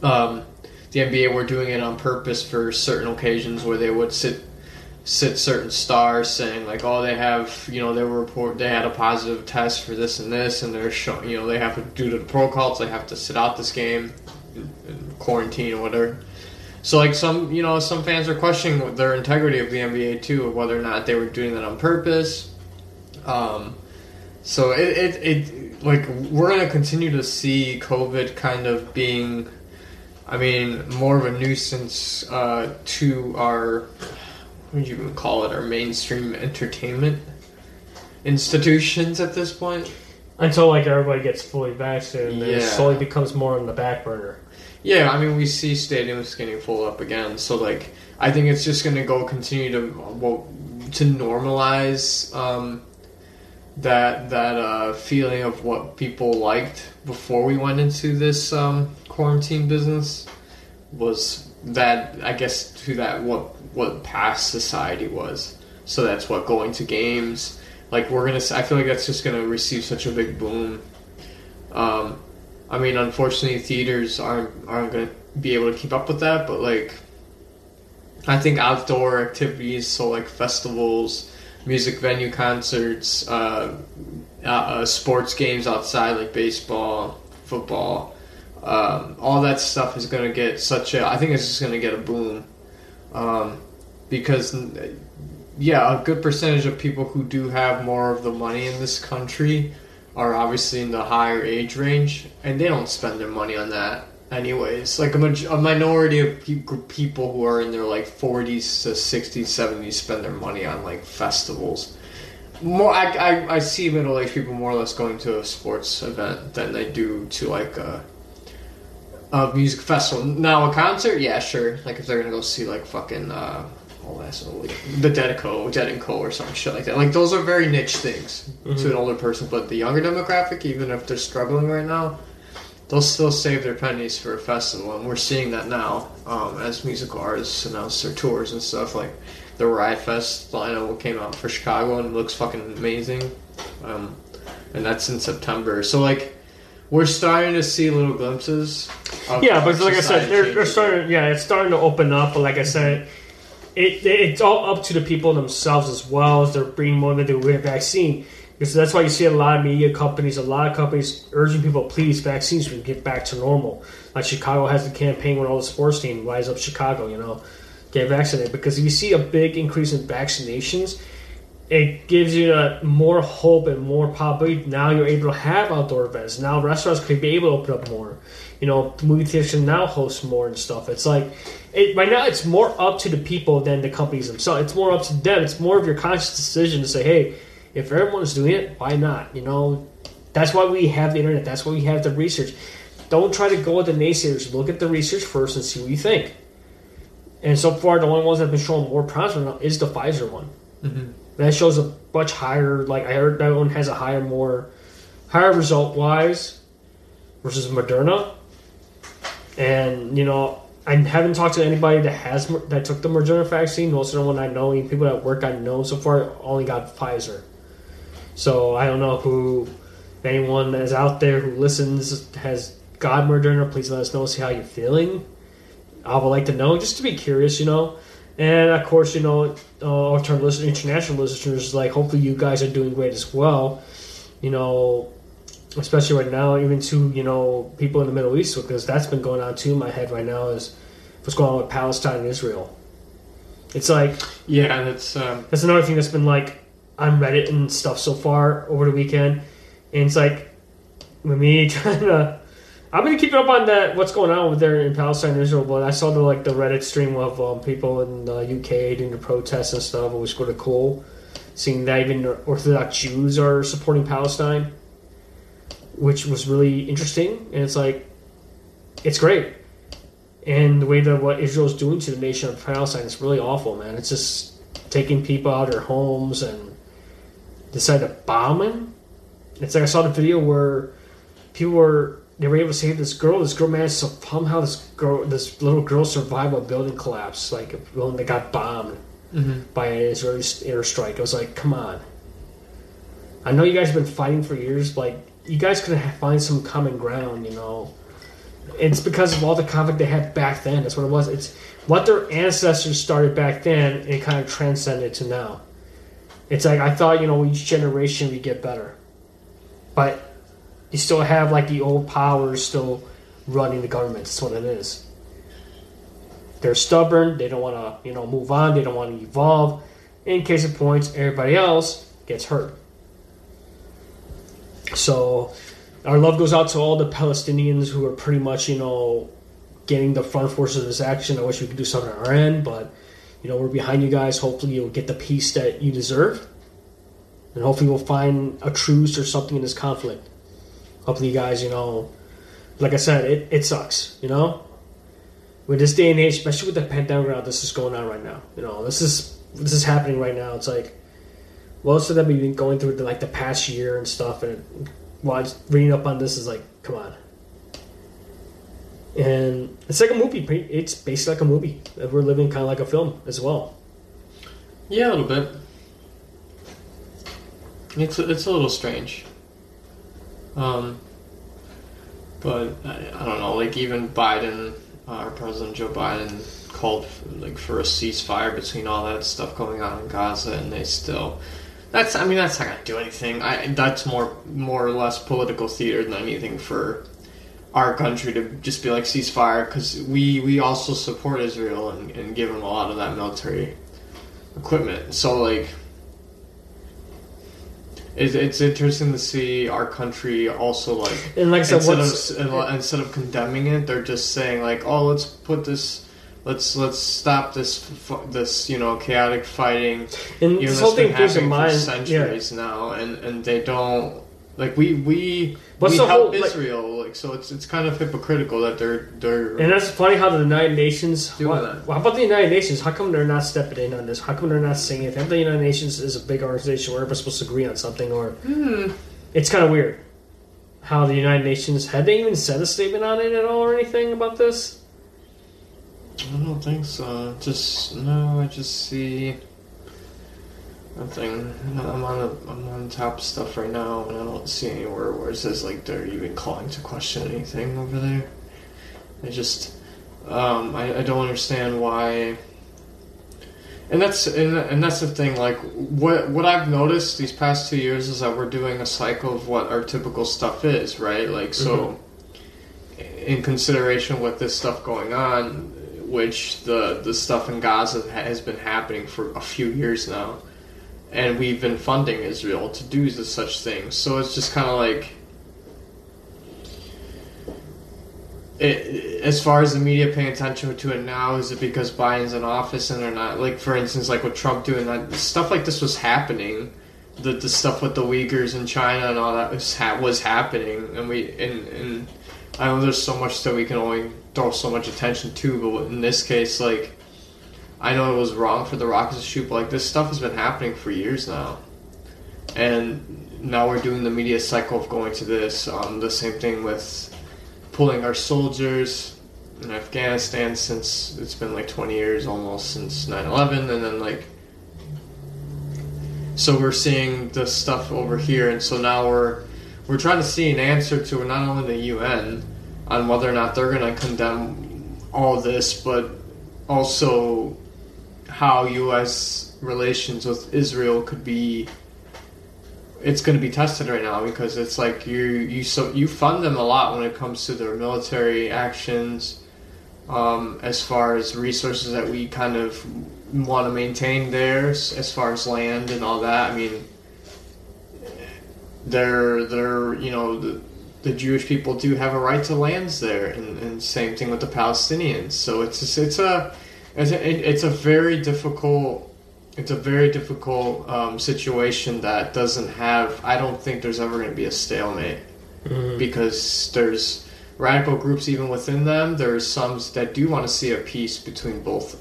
um, the NBA were doing it on purpose for certain occasions where they would sit sit certain stars saying like oh they have you know they were report they had a positive test for this and this and they're showing you know they have to due to the protocols they have to sit out this game in, in quarantine or whatever so like some you know some fans are questioning their integrity of the NBA too of whether or not they were doing that on purpose um, so it, it, it like we're gonna continue to see COVID kind of being I mean, more of a nuisance uh, to our, what would you even call it, our mainstream entertainment institutions at this point. Until like everybody gets fully vaccinated, and then it slowly becomes more on the back burner. Yeah, I mean, we see stadiums getting full up again, so like, I think it's just going to go continue to well, to normalize um, that that uh, feeling of what people liked before we went into this um, quarantine business was that I guess to that what what past society was. So that's what going to games. Like we're gonna, I feel like that's just gonna receive such a big boom. Um, I mean, unfortunately, theaters aren't aren't gonna be able to keep up with that. But like, I think outdoor activities, so like festivals, music venue concerts, uh, uh, uh, sports games outside, like baseball, football, um, all that stuff is gonna get such a. I think it's just gonna get a boom, um, because yeah, a good percentage of people who do have more of the money in this country are obviously in the higher age range, and they don't spend their money on that anyways. Like a, maj- a minority of pe- people who are in their like 40s to 60s, 70s spend their money on like festivals. More, I, I, I see middle aged people more or less going to a sports event than they do to like a, a music festival. Now a concert, yeah, sure. Like if they're gonna go see like fucking uh, all that stuff, like the Dedeco, Dead and Co, or some shit like that. Like those are very niche things to an older person. But the younger demographic, even if they're struggling right now, they'll still save their pennies for a festival, and we're seeing that now um, as musical artists announce their tours and stuff. Like the Riot Fest lineup came out for Chicago and it looks fucking amazing, um, and that's in September. So like. We're starting to see little glimpses. Of Yeah, but like I said, they're, they're starting. Yeah, it's starting to open up. But like I said, it, it's all up to the people themselves as well as they're being motivated with the vaccine. Because that's why you see a lot of media companies, a lot of companies urging people, please, vaccines, we get back to normal. Like Chicago has the campaign with all the sports teams, Rise Up Chicago, you know, get vaccinated. Because if you see a big increase in vaccinations, it gives you a more hope and more probability. Now you're able to have outdoor events. Now restaurants could be able to open up more. You know, movie theaters can now host more and stuff. It's like, it, right now it's more up to the people than the companies themselves. It's more up to them. It's more of your conscious decision to say, hey, if everyone's doing it, why not? You know, that's why we have the internet. That's why we have the research. Don't try to go with the naysayers. Look at the research first and see what you think. And so far, the only ones that have been showing more promise right now is the Pfizer one. Mhm. That shows a much higher. Like I heard that one has a higher, more higher result wise versus Moderna. And you know, I haven't talked to anybody that has that took the Moderna vaccine. Most of the one I know, even people at work I know so far, only got Pfizer. So I don't know who, anyone that is out there who listens has got Moderna. Please let us know. See how you're feeling. I would like to know, just to be curious, you know. And of course, you know, uh, our international listeners, like hopefully you guys are doing great as well. You know, especially right now, even to you know people in the Middle East, because that's been going on too. In my head right now is what's going on with Palestine and Israel. It's like Yeah, that's um, that's another thing that's been like on Reddit and stuff so far over the weekend, and it's like with me trying to. I'm gonna keep up on that. What's going on over there in Palestine and Israel? But I saw the like the Reddit stream of um, people in the UK doing the protests and stuff. It was sort of cool, seeing that even Orthodox Jews are supporting Palestine, which was really interesting. And it's like, it's great, and the way that what Israel's doing to the nation of Palestine is really awful, man. It's just taking people out of their homes and decide to bomb them. It's like I saw the video where people were they were able to save this girl. This girl managed to somehow this girl this little girl survived a building collapse, like a building that got bombed mm-hmm. by an Israeli airstrike. I was like, come on. I know you guys have been fighting for years. Like you guys could find some common ground, you know. It's because of all the conflict they had back then. That's what it was. It's what their ancestors started back then, and it kind of transcended to now. It's like I thought, you know, each generation we get better, but you still have like the old powers still running the government. That's what it is. They're stubborn. They don't want to, you know, move on. They don't want to evolve. In case of points, everybody else gets hurt. So, our love goes out to all the Palestinians who are pretty much, you know, getting the front forces of this action. I wish we could do something on our end, but you know, we're behind you guys. Hopefully, you'll get the peace that you deserve, and hopefully, we'll find a truce or something in this conflict. Hopefully, you guys, you know, like I said, it, it sucks, you know, with this day and age, especially with the pandemic this is going on right now. You know, this is this is happening right now. It's like most of them have been going through the, like the past year and stuff, and while reading up on this is like, come on. And it's like a movie. It's basically like a movie. We're living kind of like a film as well. yeah, a little bit. It's a, it's a little strange. Um, but I, I don't know. Like even Biden, uh, our President Joe Biden, called like for a ceasefire between all that stuff going on in Gaza, and they still. That's I mean that's not gonna do anything. I that's more more or less political theater than anything for our country to just be like ceasefire because we we also support Israel and, and give them a lot of that military equipment. So like. It's, interesting to see our country also like And like said, instead of instead of condemning it, they're just saying like, "Oh, let's put this, let's let's stop this this you know chaotic fighting." And Even this though whole it's been thing keeps in mind. for Yeah. centuries now, and and they don't like we we What's we help whole, Israel like so it's it's kind of hypocritical that they're they're And that's funny how the United Nations. Doing that. how about the United Nations? How come they're not stepping in on this? How come they're not saying it? If the United Nations is a big organization where everybody's supposed to agree on something, or Hmm. it's kind of weird how the United Nations had they even said a statement on it at all or anything about this? I don't think so. Just no, I just see nothing. I'm on I'm on top stuff right now, and I don't see anywhere where it says like they're even calling to question anything over there. I just um, I, I don't understand why. And that's and, and that's the thing. Like what what I've noticed these past two years is that we're doing a cycle of what our typical stuff is, right? Like so in consideration with this stuff going on, which the the stuff in Gaza has been happening for a few years now, and we've been funding Israel to do such things. So it's just kind of like. It, as far as the media paying attention to it now, is it because Biden's in office and they're not like, for instance, like with Trump doing that stuff like this was happening, the the stuff with the Uyghurs in China and all that was ha- was happening, and we and and I know there's so much that we can only throw so much attention to, but in this case, like, I know it was wrong for the rockets to shoot, but like this stuff has been happening for years now, and now we're doing the media cycle of going to this. Um, the same thing with pulling our soldiers in Afghanistan since it's been like 20 years almost since 9/11, and then like so we're seeing the stuff over here, and so now we're we're trying to see an answer to not only the UN on whether or not they're going to condemn all this, but also how U.S. relations with Israel could be. It's going to be tested right now because it's like you you so you fund them a lot when it comes to their military actions, um, as far as resources that we kind of want to maintain theirs as far as land and all that. I mean, they're they're you know the, the Jewish people do have a right to lands there, and, and same thing with the Palestinians. So it's just, it's a it's a, it's a very difficult it's a very difficult um, situation that doesn't have. I don't think there's ever going to be a stalemate Mm-hmm. because there's radical groups even within them. There's some that do want to see a peace between both.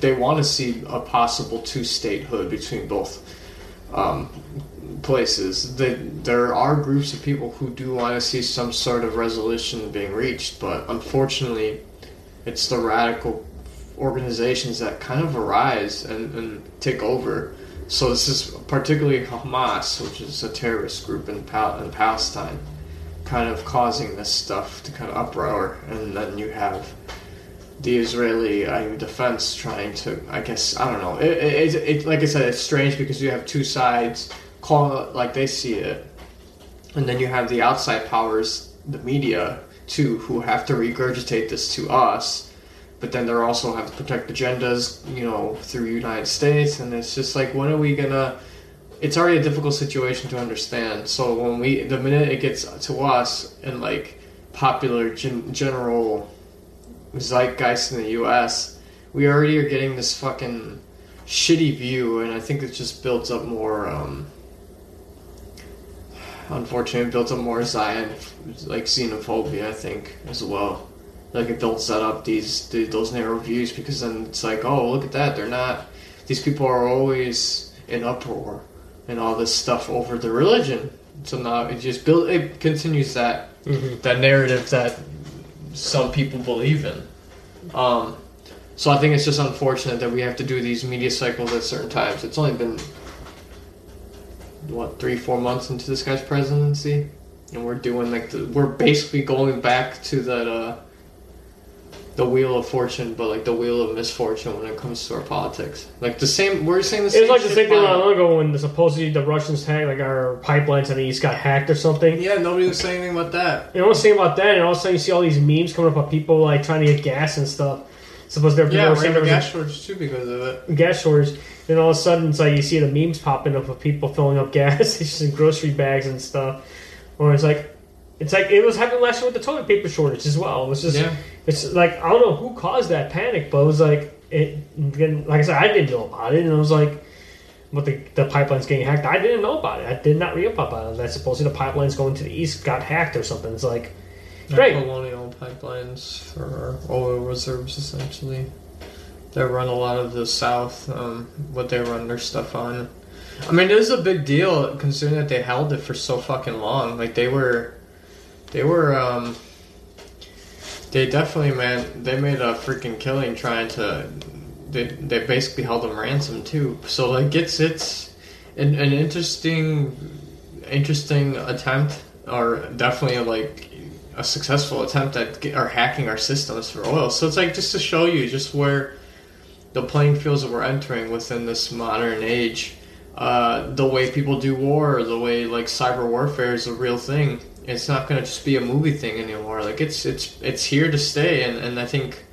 They want to see a possible two statehood between both um, places. They, there are groups of people who do want to see some sort of resolution being reached, but unfortunately, it's the radical organizations that kind of arise and, and take over. So this is particularly Hamas, which is a terrorist group in, Pal- in Palestine, kind of causing this stuff to kind of uproar, and then you have the Israeli uh, defense trying to, I guess, I don't know. It, it, it, it, like I said, it's strange because you have two sides calling it like they see it, and then you have the outside powers, the media, too, who have to regurgitate this to us but then they're also have to protect agendas, you know, through United States, and it's just like, when are we gonna? It's already a difficult situation to understand. So when we, the minute it gets to us and like popular gen, general zeitgeist in the U.S., we already are getting this fucking shitty view, and I think it just builds up more. Um, unfortunately, it builds up more Zion, like xenophobia. I think as well. Like it builds that up these the, those narrow views because then it's like oh look at that they're not these people are always in uproar and all this stuff over the religion. So now it just build it continues that that narrative that some people believe in. Um, so I think it's just unfortunate that we have to do these media cycles at certain times. It's only been what three four months into this guy's presidency and we're doing like the, we're basically going back to that uh the wheel of fortune, but like the wheel of misfortune when it comes to our politics. Like the same, we're saying the It same. was like the same thing not long ago when the, supposedly the Russians hacked like our pipelines in the east got hacked or something. Yeah, nobody was saying anything about that. And I was thinking about that, and all of a sudden you see all these memes coming up of people like trying to get gas and stuff. Suppose there Yeah, were we're there a was gas shortage too because of it. gas shortage. Then all of a sudden it's like you see the memes popping up of people filling up gas stations and grocery bags and stuff. Or it's like it's like it was happening last year with the toilet paper shortage as well. It was just Yeah. it's like I don't know who caused that panic, but it was like it. again, Like I said, I didn't know about it, and I was like, "But the the pipeline's getting hacked." I didn't know about it. I did not read up about it. That supposedly the pipelines going to the east got hacked or something. It's like, Great. Colonial pipelines for oil reserves, essentially. They run a lot of the south. Um, what they run their stuff on. I mean, it is a big deal considering that they held it for so fucking long. Like they were, they were. um They definitely, man, they made a freaking killing trying to. They they basically held them ransom too. So like it's it's an, an interesting interesting attempt, or definitely like a successful attempt at get, or hacking our systems for oil. So it's like just to show you just where the playing fields that we're entering within this modern age. Uh, the way people do war, the way like cyber warfare is a real thing. It's not going to just be a movie thing anymore. Like it's it's it's here to stay, and, and I think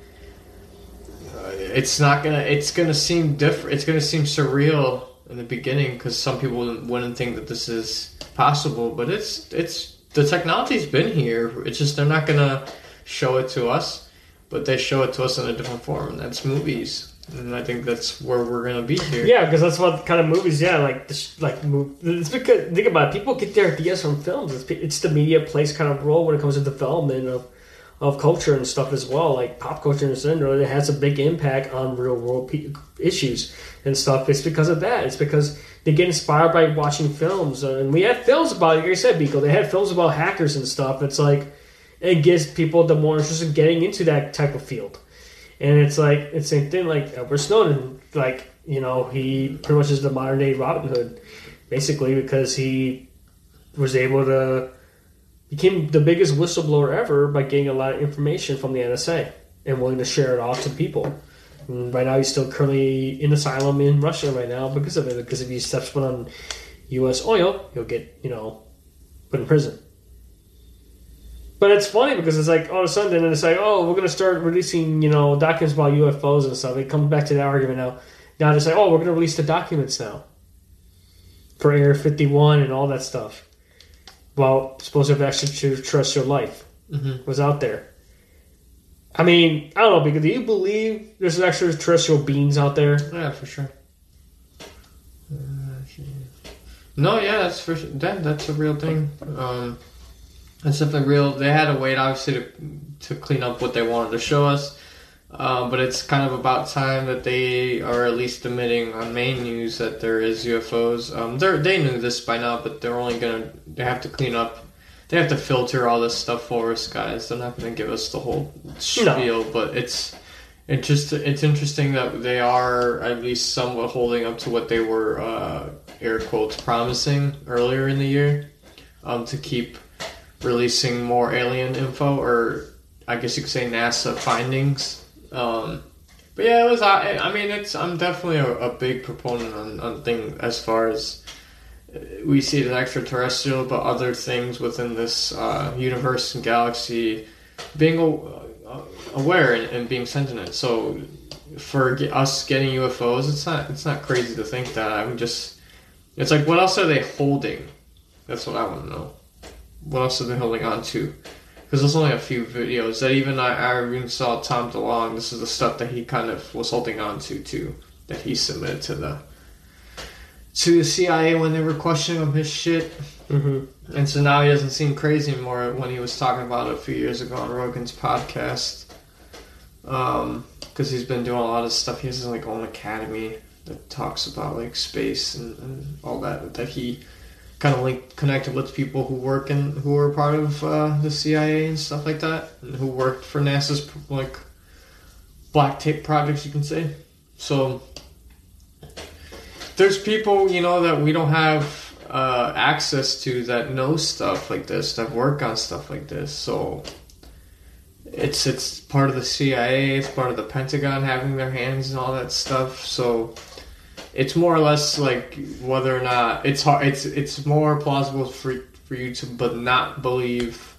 uh, it's not gonna it's gonna seem different. It's gonna seem surreal in the beginning because some people wouldn't, wouldn't think that this is possible, but it's it's the technology's been here. It's just they're not gonna show it to us, but they show it to us in a different form, and that's movies. And I think that's where we're gonna be here. yeah, because that's what kind of movies. Yeah, like this, like it's because think about it. People get their ideas from films. It's, it's the media plays kind of role when it comes to development of of culture and stuff as well. Like pop culture in general, it has a big impact on real world issues and stuff. It's because of that. It's because they get inspired by watching films, and we had films about. Like I said, Biko, they had films about hackers and stuff. It's like it gives people the more interest in getting into that type of field. And it's like it's the same thing. Like Edward Snowden, like you know, he pretty much is the modern day Robin Hood, basically because he was able to became the biggest whistleblower ever by getting a lot of information from the NSA and willing to share it off to people. And right now, he's still currently in asylum in Russia right now because of it. Because if he steps foot on U.S. oil, he'll get you know put in prison. But it's funny because it's like all of a sudden, and it's like, oh, we're going to start releasing, you know, documents about UFOs and stuff. It comes back to that argument now. Now it's like, oh, we're going to release the documents now for Area 51 and all that stuff. Well, supposed to have extraterrestrial life Mhm. was out there. I mean, I don't know, because do you believe there's extraterrestrial beings out there? Yeah, for sure. No, yeah, that's for. That, that's a real thing. Um, it's definitely real. They had to wait, obviously, to to clean up what they wanted to show us. Um, but it's kind of about time that they are at least admitting on main news that there is UFOs. Um, they they knew this by now, but they're only gonna they have to clean up. They have to filter all this stuff for us, guys. They're not gonna give us the whole spiel, but it's it just it's interesting that they are at least somewhat holding up to what they were uh, air quotes promising earlier in the year um, to keep releasing more alien info or I guess you could say NASA findings. Um, but yeah, it was. I, I mean, it's. I'm definitely a, a big proponent on on thing as far as we see it as extraterrestrial, but other things within this uh, universe and galaxy being a, aware and, and being sentient. So for us getting UFOs, it's not it's not crazy to think that. I'm just it's like what else are they holding? That's what I want to know. What else are they holding on to? Because there's only a few videos that even I, I even saw Tom DeLonge. This is the stuff that he kind of was holding on to too, that he submitted to the to the CIA when they were questioning him his shit. Mm-hmm. And so now he doesn't seem crazy anymore when he was talking about it a few years ago on Rogan's podcast. Um, because he's been doing a lot of stuff. He has his like own academy that talks about like space and, and all that. That he kind of like connected with people who work in who are part of uh, the CIA and stuff like that, and who worked for NASA's like black tape projects. You can say so. There's people you know that we don't have uh, access to that know stuff like this, that work on stuff like this. So it's it's part of the CIA, it's part of the Pentagon having their hands and all that stuff. So it's more or less like whether or not it's hard. It's it's more plausible for for you to but not believe.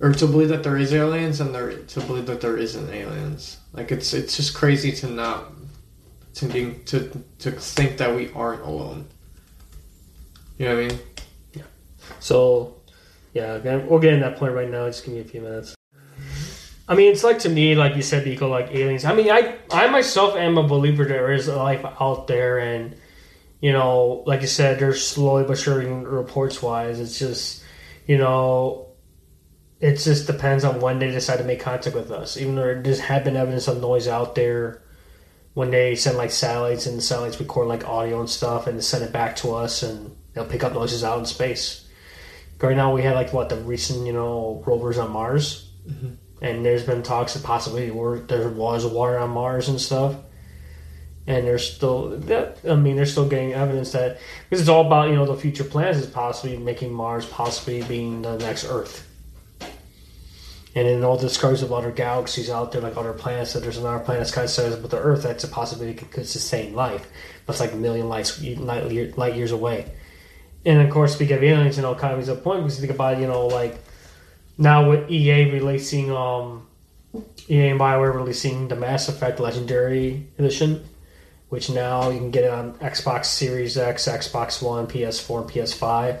Or to believe that there is aliens, and there to believe that there isn't aliens. Like it's it's just crazy to not to being to to think that we aren't alone. You know what I mean? Yeah. So, yeah, we're getting that point right now. Just give me a few minutes. I mean, it's like to me, like you said, Nico, like aliens. I mean, I I myself am a believer there is life out there, and you know, like you said, there's slowly but surely reports wise. It's just, you know, it just depends on when they decide to make contact with us. Even though there's had been evidence of noise out there when they send like satellites and the satellites record like audio and stuff and send it back to us, and they'll pick up noises out in space. Right now, we had like what the recent, you know, rovers on Mars mm-hmm. and there's been talks of possibly where there was water on Mars and stuff. And there's still that. I mean, they're still getting evidence that because it's all about you know the future plans is possibly making Mars possibly being the next Earth. And then all the discoveries of other galaxies out there, like other planets, that there's another planet that's kind of says with the Earth that's a possibility it could sustain life, but it's like a million lights light, light years away. And of course, speaking of aliens, you know, kind of is a point because you think about you know like now with EA releasing um EA and Bioware releasing the Mass Effect Legendary Edition, which now you can get it on Xbox Series X, Xbox One, PS4, and PS5.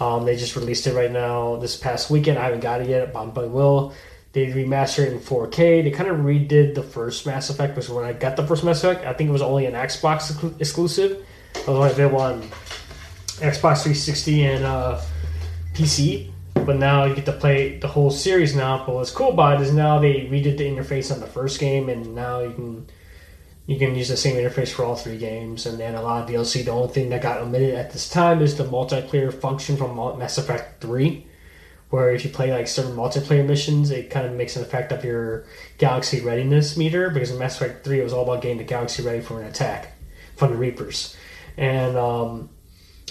Um, they just released it right now this past weekend. I haven't got it yet, but I will. They remastered it in 4K. They kind of redid the first Mass Effect, because when I got the first Mass Effect, I think it was only an Xbox exclu- exclusive. It was only available on Xbox 360 and uh, PC but now you get to play the whole series now. But what's cool about it is now they redid the interface on the first game, and now you can you can use the same interface for all three games. And then a lot of DLC. The only thing that got omitted at this time is the multiplayer function from Mass Effect Three, where if you play like certain multiplayer missions, it kind of makes an effect of your galaxy readiness meter. Because in Mass Effect Three, it was all about getting the galaxy ready for an attack from the Reapers, and um,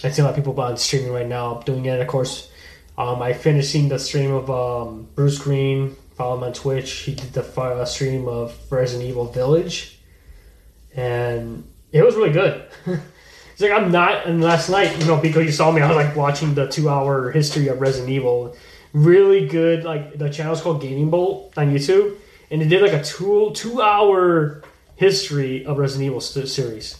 I see a lot of people on streaming right now doing it. Of course, um, I finished seeing the stream of um, Bruce Greene. Follow him on Twitch. He did the uh, stream of Resident Evil Village, and it was really good. it's like I'm not. And last night, you know, because you saw me, I was like watching the two-hour history of Resident Evil. Really good. Like the channel's called Gaming Bolt on YouTube, and it did like a two two-hour history of Resident Evil series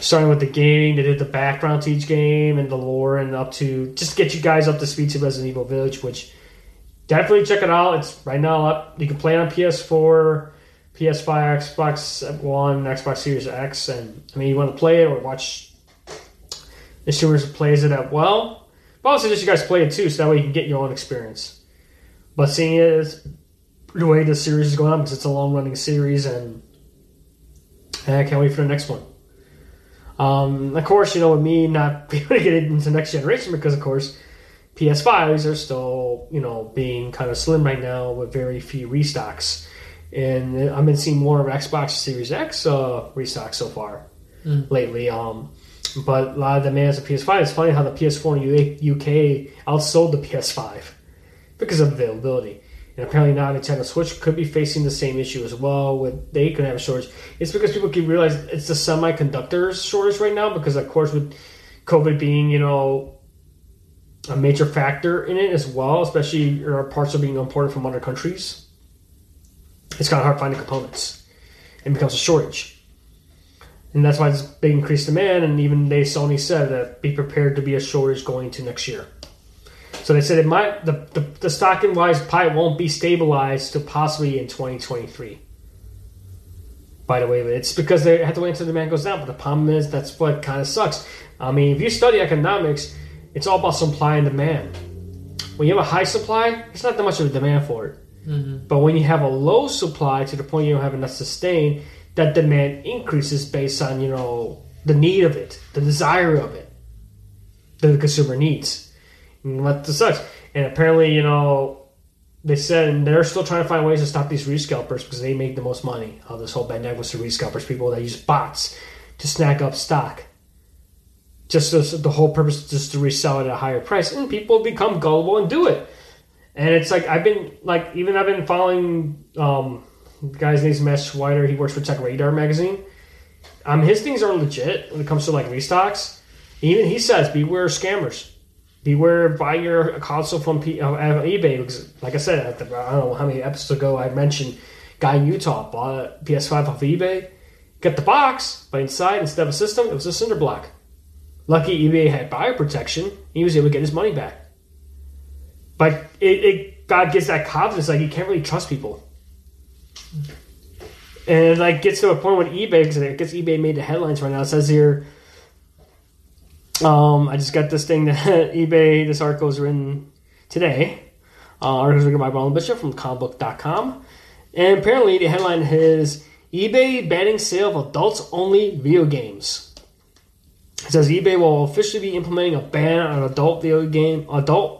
starting with the gaming, they did the background to each game and the lore, and up to just get you guys up to speed to Resident Evil Village, which definitely check it out. It's right now up. You can play on PS4, PS5, Xbox One, Xbox Series X, and I mean, you want to play it or watch the streamers plays it at well. But I also just you guys play it too, so that way you can get your own experience. But seeing it the way the series is going on because it's a long running series, and, and I can't wait for the next one. Um, of course, you know, with me not being able to get into next generation because, of course, PS5s are still, you know, being kind of slim right now with very few restocks. And I've been seeing more of Xbox Series X uh, restocks so far mm. lately. Um, but a lot of demand for PS5. It's funny how the PS4 in UK outsold the PS5 because of availability. And apparently now Nintendo Switch could be facing the same issue as well. With they could have a shortage. It's because people can realize it's the semiconductors shortage right now. Because of course, with COVID being you know a major factor in it as well, especially our parts are being imported from other countries. It's kind of hard finding components, and becomes a shortage. And that's why it's big increased demand. And even they Sony said that be prepared to be a shortage going to next year. So they said it might the the, the stock and wise pie won't be stabilized to possibly in 2023. By the way, it's because they have to wait until the demand goes down. But the problem is that's what kind of sucks. I mean, if you study economics, it's all about supply and demand. When you have a high supply, it's not that much of a demand for it. Mm-hmm. But when you have a low supply to the point you don't have enough sustain, that demand increases based on you know the need of it, the desire of it, that the consumer needs. And what the sucks. And apparently, you know, they said they're still trying to find ways to stop these rescalpers because they make the most money of this whole pandemic was the rescalpers, people that use bots to snag up stock. Just the whole purpose is just to resell it at a higher price, and people become gullible and do it. And it's like I've been like even I've been following um, the guy's name's Matt Swider. He works for Tech Radar magazine. Um, his things are legit when it comes to like restocks. Even he says beware scammers beware buying your console from P- uh, eBay because, like I said, I don't know how many episodes ago I mentioned guy in Utah bought a PS5 off of eBay, get the box, but inside instead of a system, it was a cinder block. Lucky eBay had buyer protection, he was able to get his money back. But it, it God gets that confidence, like you can't really trust people. And it like gets to a point with eBay because I guess eBay made the headlines right now. It says here um, I just got this thing that eBay, this article was written today. Uh, article written by Rollin Bishop from comicbook.com. And apparently the headline is eBay banning sale of adults only video games. It says eBay will officially be implementing a ban on adult video game adult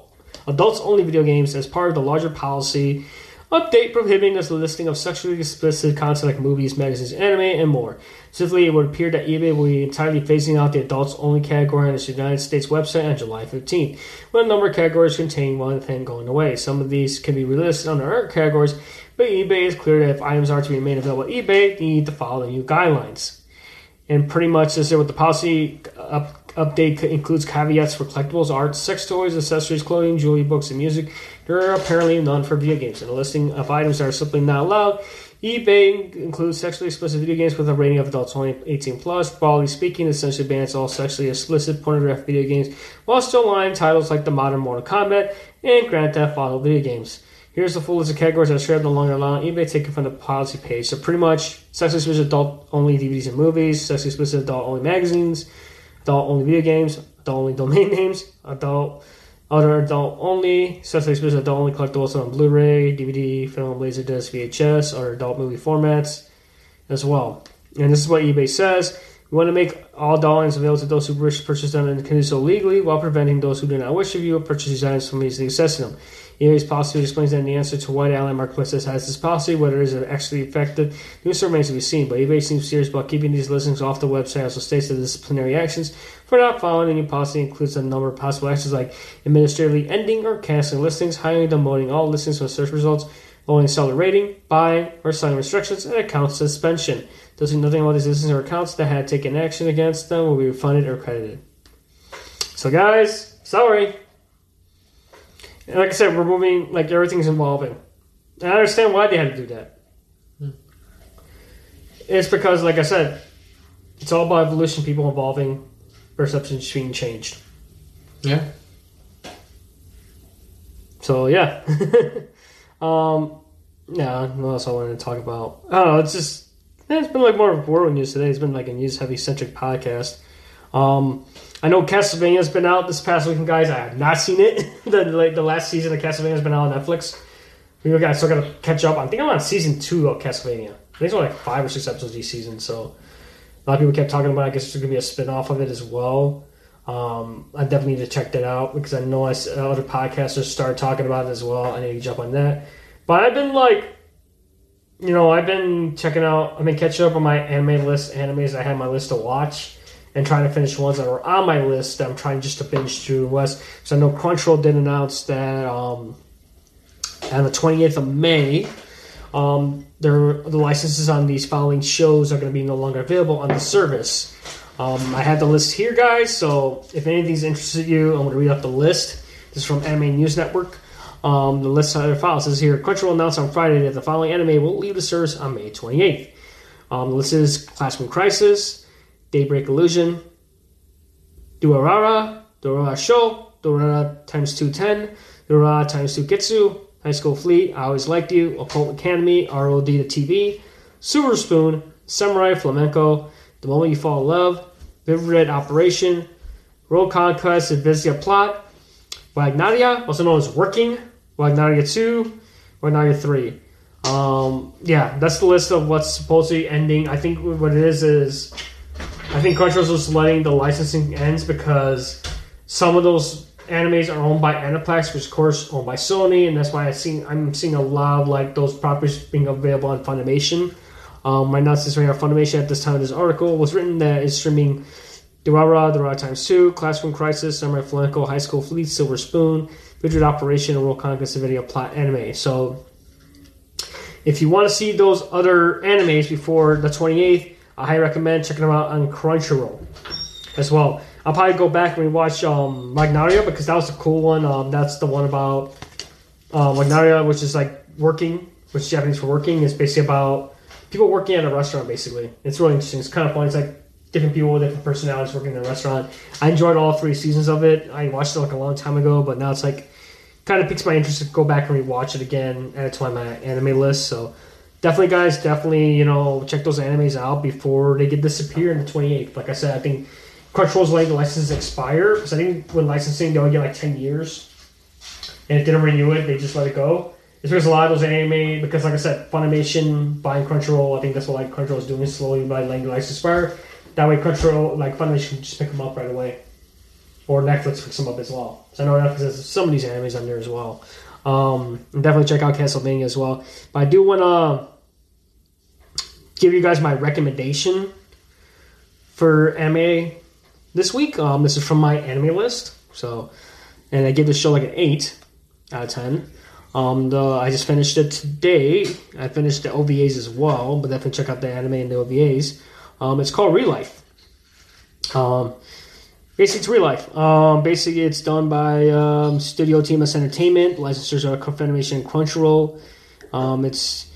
adults only video games as part of the larger policy update prohibiting the listing of sexually explicit content like movies, magazines, anime, and more. Specifically, it would appear that eBay will be entirely phasing out the adults only category on its United States website on July 15th, when a number of categories contain one thing going away. Some of these can be relisted under other categories, but eBay is clear that if items are to be made available at eBay, they need to follow the new guidelines. And pretty much this is what the policy up update includes caveats for collectibles, art, sex toys, accessories, clothing, jewelry, books, and music. There are apparently none for video games, and a listing of items that are simply not allowed. eBay includes sexually explicit video games with a rating of adults only 18 plus. Broadly speaking, essentially bans all sexually explicit pornographic video games, while still allowing titles like the modern Mortal Kombat and Grand Theft Auto video games. Here's the full list of categories that are shared no longer allowed eBay taken from the policy page. So pretty much sexually explicit adult only DVDs and movies, sexually explicit adult only magazines, adult only video games, adult only domain names, adult other adult only, sexually explicit adult only collectibles on Blu-ray, DVD, film, laserdisc, VHS, or adult movie formats as well. And this is what eBay says. We want to make all dollars available to those who wish to purchase them and can do so legally while preventing those who do not wish to view or purchase these items from easily accessing them. eBay's policy explains that in the answer to why the Allied Marketplace has this policy, whether it is actually effective, news remains to be seen. But eBay seems serious about keeping these listings off the website. Also states that disciplinary actions for not following any policy includes a number of possible actions like administratively ending or canceling listings, hiring, demoting all listings from search results, lowering seller rating, buying or selling restrictions, and account suspension. Does nothing about these listings or accounts that had taken action against them will be refunded or credited. So, guys, sorry. And like I said, we're moving, like everything's evolving. And I understand why they had to do that. It's because, like I said, it's all about evolution, people evolving, perceptions being changed. Yeah. So yeah. um yeah, what else I wanted to talk about? I don't know, it's just eh, it's been like more of a world news today. It's been like a news heavy centric podcast. Um I know Castlevania's been out this past weekend, guys. I have not seen it. the like the last season of Castlevania's been out on Netflix. We guys still gotta catch up. I think I'm on season two of Castlevania. I think it's only like five or six episodes each season, so a lot of people kept talking about. It. I guess there's gonna be a spin off of it as well. Um, I definitely need to check that out because I know I s- other podcasters started talking about it as well. I need to jump on that. But I've been like, you know, I've been checking out. I've been catching up on my anime list, animes I had my list to watch, and trying to finish ones that were on my list I'm trying just to binge through. Was so I know Crunchyroll did announce that um, on the 28th of May, um, the licenses on these following shows are going to be no longer available on the service. Um, I have the list here, guys. So if any of these interested you, I'm going to read up the list. This is from Anime News Network. Um, the list of files says here: Crunchyroll announced on Friday that the following anime will leave the service on May 28th. Um, the list is Classroom Crisis, Daybreak Illusion, Durarara, Durarara Show, Durarara times 210, Durarara times 2 Getsu, High School Fleet, I Always Liked You, Occult Academy, ROD to TV, Silver Spoon, Samurai Flamenco, The Moment You Fall in Love, Vivid Operation, World Conquest, Invisia Plot, Wagnaria, also known as Working, Wagnaria 2, Wagnaria 3. Um, yeah, that's the list of what's supposedly ending. I think what it is is I think Crunchyroll's just letting the licensing ends because some of those animes are owned by Aniplex, which of course owned by Sony, and that's why I seen I'm seeing a lot of like those properties being available on Funimation. Um, now, since right now Funimation at this time of this article was written that is streaming Durara, Durara Times 2, Classroom Crisis, Samurai Flamenco, High School Fleet, Silver Spoon, Vivid Operation, and World Conquest Video Plot Anime. So, if you want to see those other animes before the 28th, I highly recommend checking them out on Crunchyroll as well. I'll probably go back and rewatch um, Wagnaria because that was a cool one. Um, that's the one about uh, Wagnaria, which is like working, which is Japanese for working. It's basically about people working at a restaurant, basically. It's really interesting. It's kind of fun. It's like different people with different personalities working in a restaurant. I enjoyed all three seasons of it. I watched it like a long time ago, but now it's like kind of piques my interest to go back and rewatch it again, add it to my anime list. So definitely, guys, definitely, you know, check those animes out before they get disappear in the 28th. Like I said, I think Crunchyroll's letting the licenses expire because I think when licensing, they only get like 10 years. And if they don't renew it, they just let it go. It's because a lot of those anime, because like I said, Funimation buying Crunchyroll, I think that's what like Crunchyroll is doing slowly by letting the license expire. That way, Crunchyroll, like Funimation, can just pick them up right away, or Netflix picks them up as well. So I know Netflix has some of these animes on there as well. Um, definitely check out Castlevania as well. But I do want to give you guys my recommendation for anime this week. Um, this is from my anime list. So, and I give this show like an eight out of ten. Um, the, I just finished it today. I finished the OVAs as well, but definitely check out the anime and the OVAs. Um, it's called Real Life. Um, basically, it's real life. Um, basically, it's done by um, Studio TMS Entertainment. Licensors are Confederation Crunchyroll. Um, it's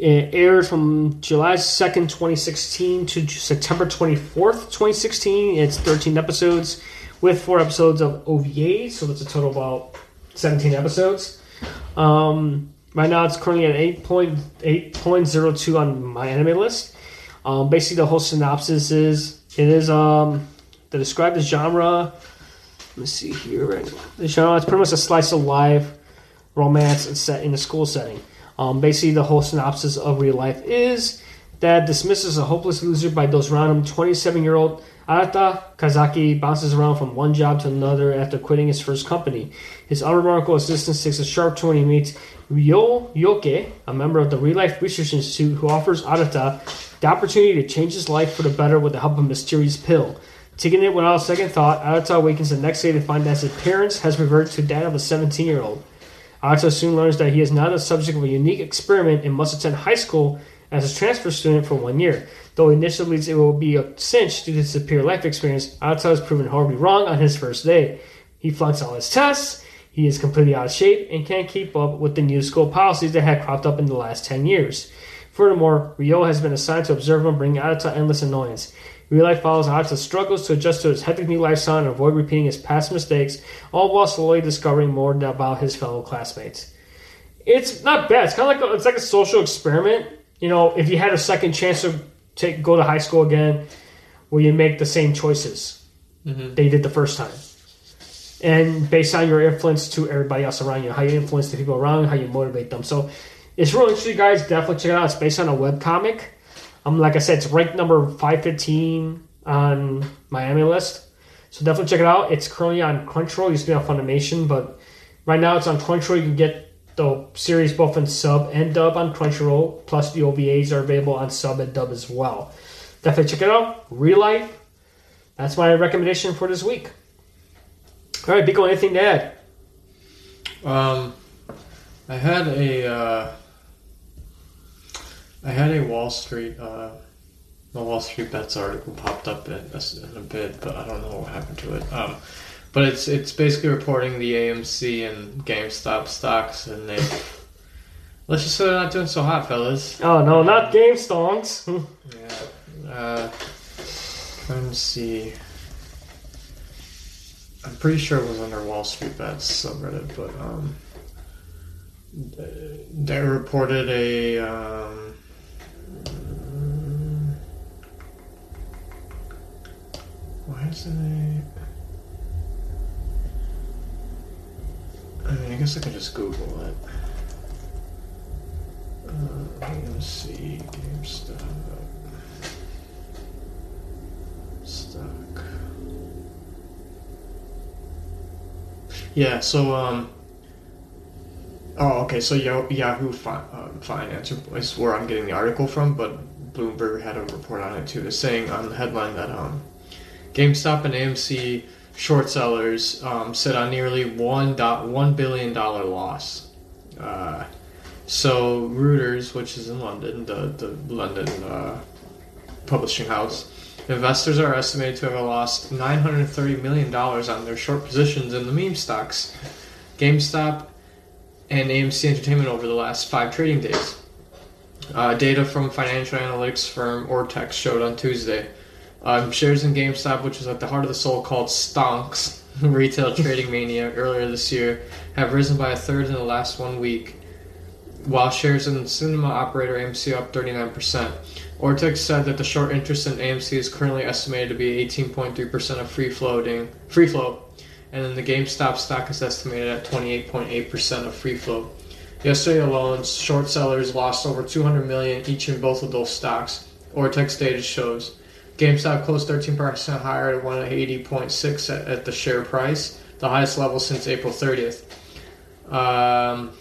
it aired from July 2nd, 2016 to September 24th, 2016. It's 13 episodes with four episodes of OVA, so that's a total of about 17 episodes. Um, right now, it's currently at 8.8.02 on my anime list. Um, basically, the whole synopsis is it is um, the described the genre. Let me see here. Right, the genre it's pretty much a slice of life romance and set in a school setting. Um, basically, the whole synopsis of real life is that dismisses a hopeless loser by those around him. 27 year old Arata Kaizaki bounces around from one job to another after quitting his first company. His unremarkable assistant takes a sharp turn when he meets Ryo Yoake, a member of the Real Life Research Institute, who offers Arata the opportunity to change his life for the better with the help of a mysterious pill. Taking it without a second thought, Arata awakens the next day to find that his appearance has reverted to that of a 17 year old. Arata soon learns that he is now the subject of a unique experiment and must attend high school as a transfer student for one year. Though initially it will be a cinch due to his superior life experience, Arata is proven horribly wrong on his first day. He flunks all his tests, he is completely out of shape, and can't keep up with the new school policies that had cropped up in the last 10 years. Furthermore, Ryo has been assigned to observe him, bringing Arata endless annoyance. Real life follows Arata struggles to adjust to his hectic new lifestyle and avoid repeating his past mistakes, all while slowly discovering more about his fellow classmates. It's not bad. It's kind of like a, it's like a social experiment. You know, if you had a second chance to take go to high school again, will you make the same choices Mhm. that you did the first time? And based on your influence to everybody else around you, how you influence the people around you, how you motivate them. So it's really interesting, guys. Definitely check it out. It's based on a webcomic. Um, like I said, it's ranked number five fifteen on MyAnimeList. So definitely check it out. It's currently on Crunchyroll. It used to be on Funimation, but right now it's on Crunchyroll. You can get the series both in sub and dub on Crunchyroll. Plus the OVAs are available on sub and dub as well. Definitely check it out. Real life. That's my recommendation for this week. All right, Biko, anything to add? Um, I had a uh, I had a Wall Street uh, the Wall Street Bets article popped up in, in a bit, but I don't know what happened to it. Um, but it's it's basically reporting the AMC and GameStop stocks, and they let's just say they're not doing so hot, fellas. Oh no, not Game Stonks. Yeah. Uh, trying to see. I'm pretty sure it was under Wall Street Bets subreddit, but um, they reported a um, why isn't it? I mean, I guess I could just Google it. Uh, AMC GameStop stock. Yeah. So um. Oh, okay. So Yahoo fi- um, Finance is where I'm getting the article from, but Bloomberg had a report on it too. It's saying on the headline that um, GameStop and AMC short sellers um, sit on nearly one one billion dollar loss. Uh, so Reuters, which is in London, the the London uh, publishing house, investors are estimated to have lost nine hundred thirty million dollars on their short positions in the meme stocks, GameStop, and AMC Entertainment over the last five trading days. Uh, data from financial analytics firm Ortex showed on Tuesday. Um, shares in GameStop, which was at the heart of the so-called stonks retail trading mania earlier this year, have risen by a third in the last one week, while shares in cinema operator AMC up 39%. Ortex said that the short interest in AMC is currently estimated to be 18.3% of free floating free float, and then the GameStop stock is estimated at 28.8% of free float. Yesterday alone, short sellers lost over 200 million each in both of those stocks. Ortex data shows. GameStop closed 13% higher at 180.6 at, at the share price, the highest level since April 30th. Um,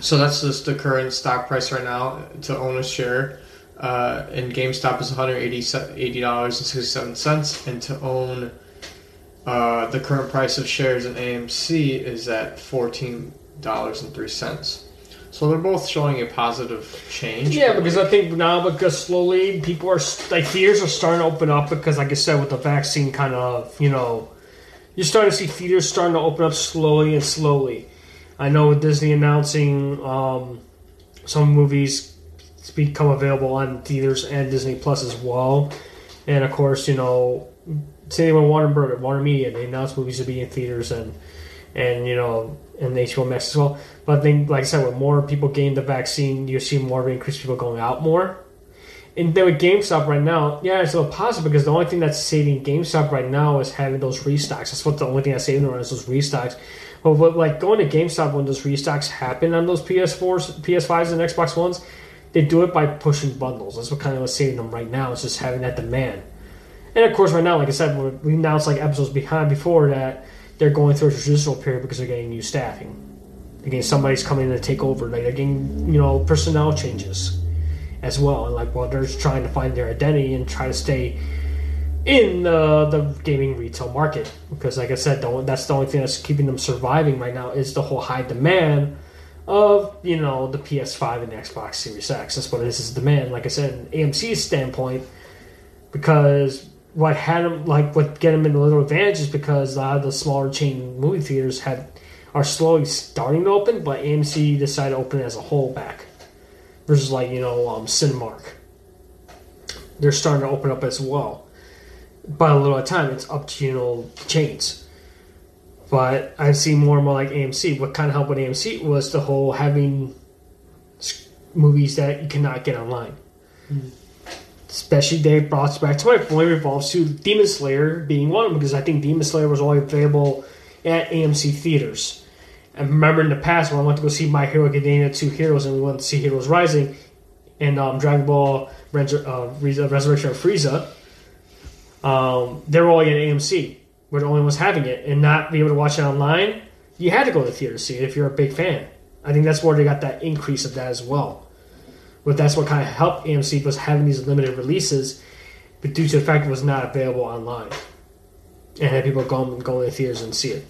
so that's just the current stock price right now to own a share. Uh, and GameStop is $180.67, and to own uh, the current price of shares in AMC is at $14.03. So they're both showing a positive change. Yeah, because I think now because slowly people are like theaters are starting to open up because, like I said, with the vaccine, kind of you know, you're starting to see theaters starting to open up slowly and slowly. I know with Disney announcing um, some movies become available on theaters and Disney Plus as well, and of course, you know, same with Warner. Warner Media, they announced movies to be in theaters and and you know and HBO Max as well. But I think, like I said, with more people getting the vaccine, you see more of an increase people going out more. And then with GameStop right now, yeah, it's a little positive because the only thing that's saving GameStop right now is having those restocks. That's what the only thing that's saving them is those restocks. But like going to GameStop when those restocks happen on those PS4s, PS5s, and Xbox Ones, they do it by pushing bundles. That's what kind of was saving them right now. It's just having that demand. And of course, right now, like I said, we announced like episodes behind before that they're going through a transitional period because they're getting new staffing. Again, somebody's coming in to take over. Like they're getting you know personnel changes as well, and like well, they're just trying to find their identity and try to stay in the the gaming retail market because, like I said, the, that's the only thing that's keeping them surviving right now is the whole high demand of you know the PS5 and the Xbox Series X. That's what it is, is demand. Like I said, AMC's standpoint, because what had them like what get them in a little advantage is because a lot of the smaller chain movie theaters had are slowly starting to open, but AMC decided to open as a whole back versus like you know um, Cinemark. They're starting to open up as well, but a little at a time. It's up to you know chains. But I've seen more and more like AMC. What kind of helped with AMC was the whole having movies that you cannot get online. Especially they brought back to my point revolves to Demon Slayer being one of them because I think Demon Slayer was only available at AMC theaters. I remember in the past when I went to go see My Hero Academia 2 Heroes and we went to see Heroes Rising and um, Dragon Ball uh, Res- Resurrection of Frieza, um, they were all at AMC. We're the only ones having it and not be able to watch it online. You had to go to the theater to see it if you're a big fan. I think that's where they got that increase of that as well. But that's what kind of helped AMC was having these limited releases, but due to the fact it was not available online, and had people go go in the theaters and see it.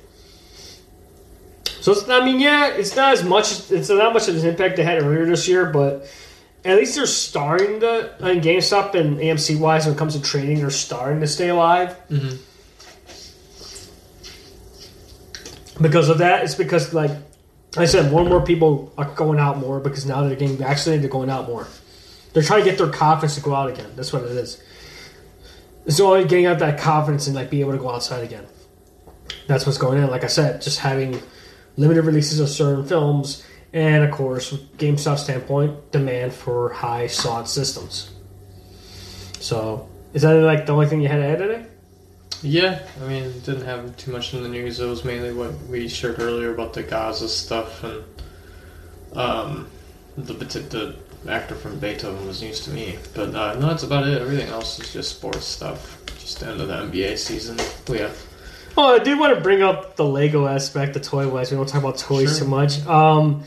So it's, I mean, yeah, it's not as much. It's not much of an impact they had earlier this year, but at least they're starting to. I mean, GameStop and AMC wise, when it comes to trading, they're starting to stay alive. Mhm. Because of that, it's because like I said, more and more people are going out more because now they're getting vaccinated. They're going out more. They're trying to get their confidence to go out again. That's what it is. It's only getting out that confidence and like be able to go outside again. That's what's going on. Like I said, just having limited releases of certain films, and of course, GameStop standpoint, demand for high sought systems. So, is that like the only thing you had to add today? Yeah, I mean, didn't have too much in the news. It was mainly what we shared earlier about the Gaza stuff and um, the the actor from Beethoven was news to me. But uh, no, that's about it. Everything else is just sports stuff. Just the end of the NBA season. We have Oh, I did want to bring up the Lego aspect, the toy wise. We don't talk about toys Sure. too much. Um,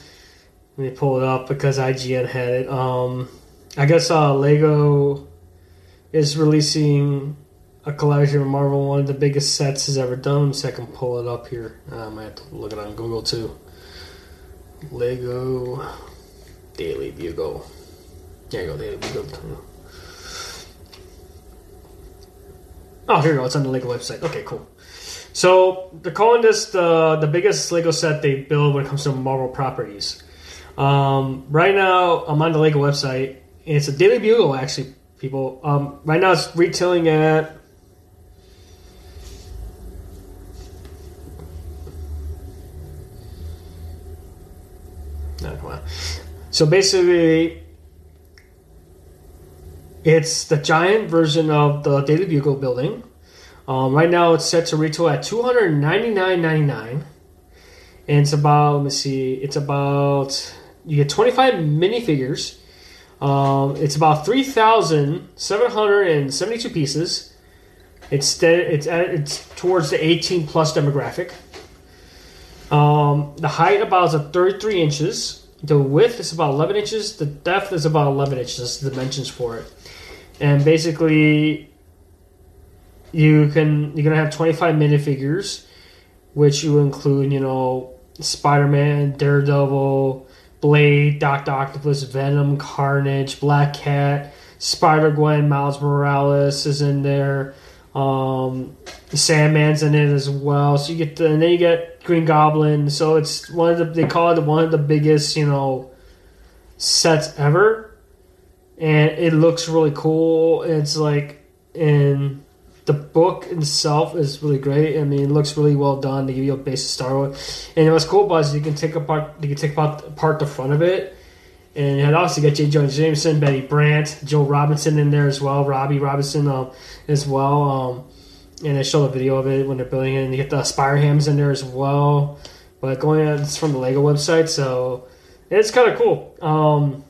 let me pull it up because IGN had it. Um, I guess uh, Lego is releasing a collaboration with Marvel, one of the biggest sets has ever done. So I can pull it up here. Uh, I might have to look it on Google too. Lego Daily Bugle. There you go, Daily Bugle. Oh, here you go. It's on the Lego website. Okay, cool. So they're calling this the the biggest Lego set they build when it comes to Marvel properties. Um, right now, I'm on the Lego website. And it's a Daily Bugle, actually. People, um, right now it's retailing at. No, come on. So basically, it's the giant version of the Daily Bugle building. Um, right now, it's set to retail at two hundred ninety nine ninety nine, and it's about let me see, it's about you get twenty five minifigures. Um, it's about three thousand seven hundred and seventy two pieces. It's de- it's at, it's towards the eighteen plus demographic. Um, the height about is thirty three inches. The width is about eleven inches. The depth is about eleven inches. That's the dimensions for it. And basically, you can you're gonna have 25 minifigures, which you include, you know, Spider-Man, Daredevil, Blade, Doctor Octopus, Venom, Carnage, Black Cat, Spider Gwen, Miles Morales is in there. Um, Sandman's in it as well. So you get the, and then you get Green Goblin. So it's one of the they call it one of the biggest, you know, sets ever, and it looks really cool. It's like in the book itself is really great. I mean, it looks really well done to give you a base to start with. And what's cool about you can take apart you can take apart, apart the front of it, and you had also get J. Jonah Jameson, Betty Brant, Joe Robinson in there as well, Robbie Robinson um, as well. Um, and they show the video of it when they're building it, and you get the Spider-Hams in there as well. But going, it's from the Lego website, so it's kind of cool. Um,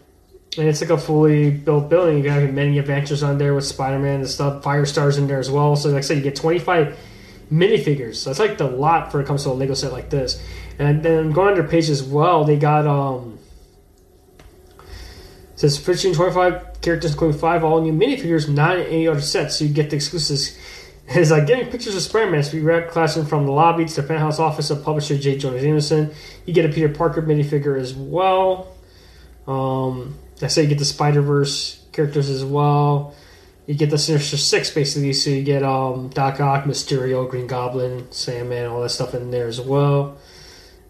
and it's like a fully built building. You got many adventures on there with Spider Man and stuff. Firestars in there as well. So like I said, you get twenty five minifigures. So it's like the lot for it comes to a Lego set like this. And then going on their page as well, they got um says featuring 25 characters, including five all new minifigures, not in any other sets. So you get the exclusives. It's like getting pictures of Spider-Man as we wrap classroom from the lobby to the penthouse office of publisher J. Jonah Jameson. You get a Peter Parker minifigure as well. Um, I say you get the Spider Verse characters as well. You get the Sinister Six basically, so you get um, Doc Ock, Mysterio, Green Goblin, Sandman, all that stuff in there as well.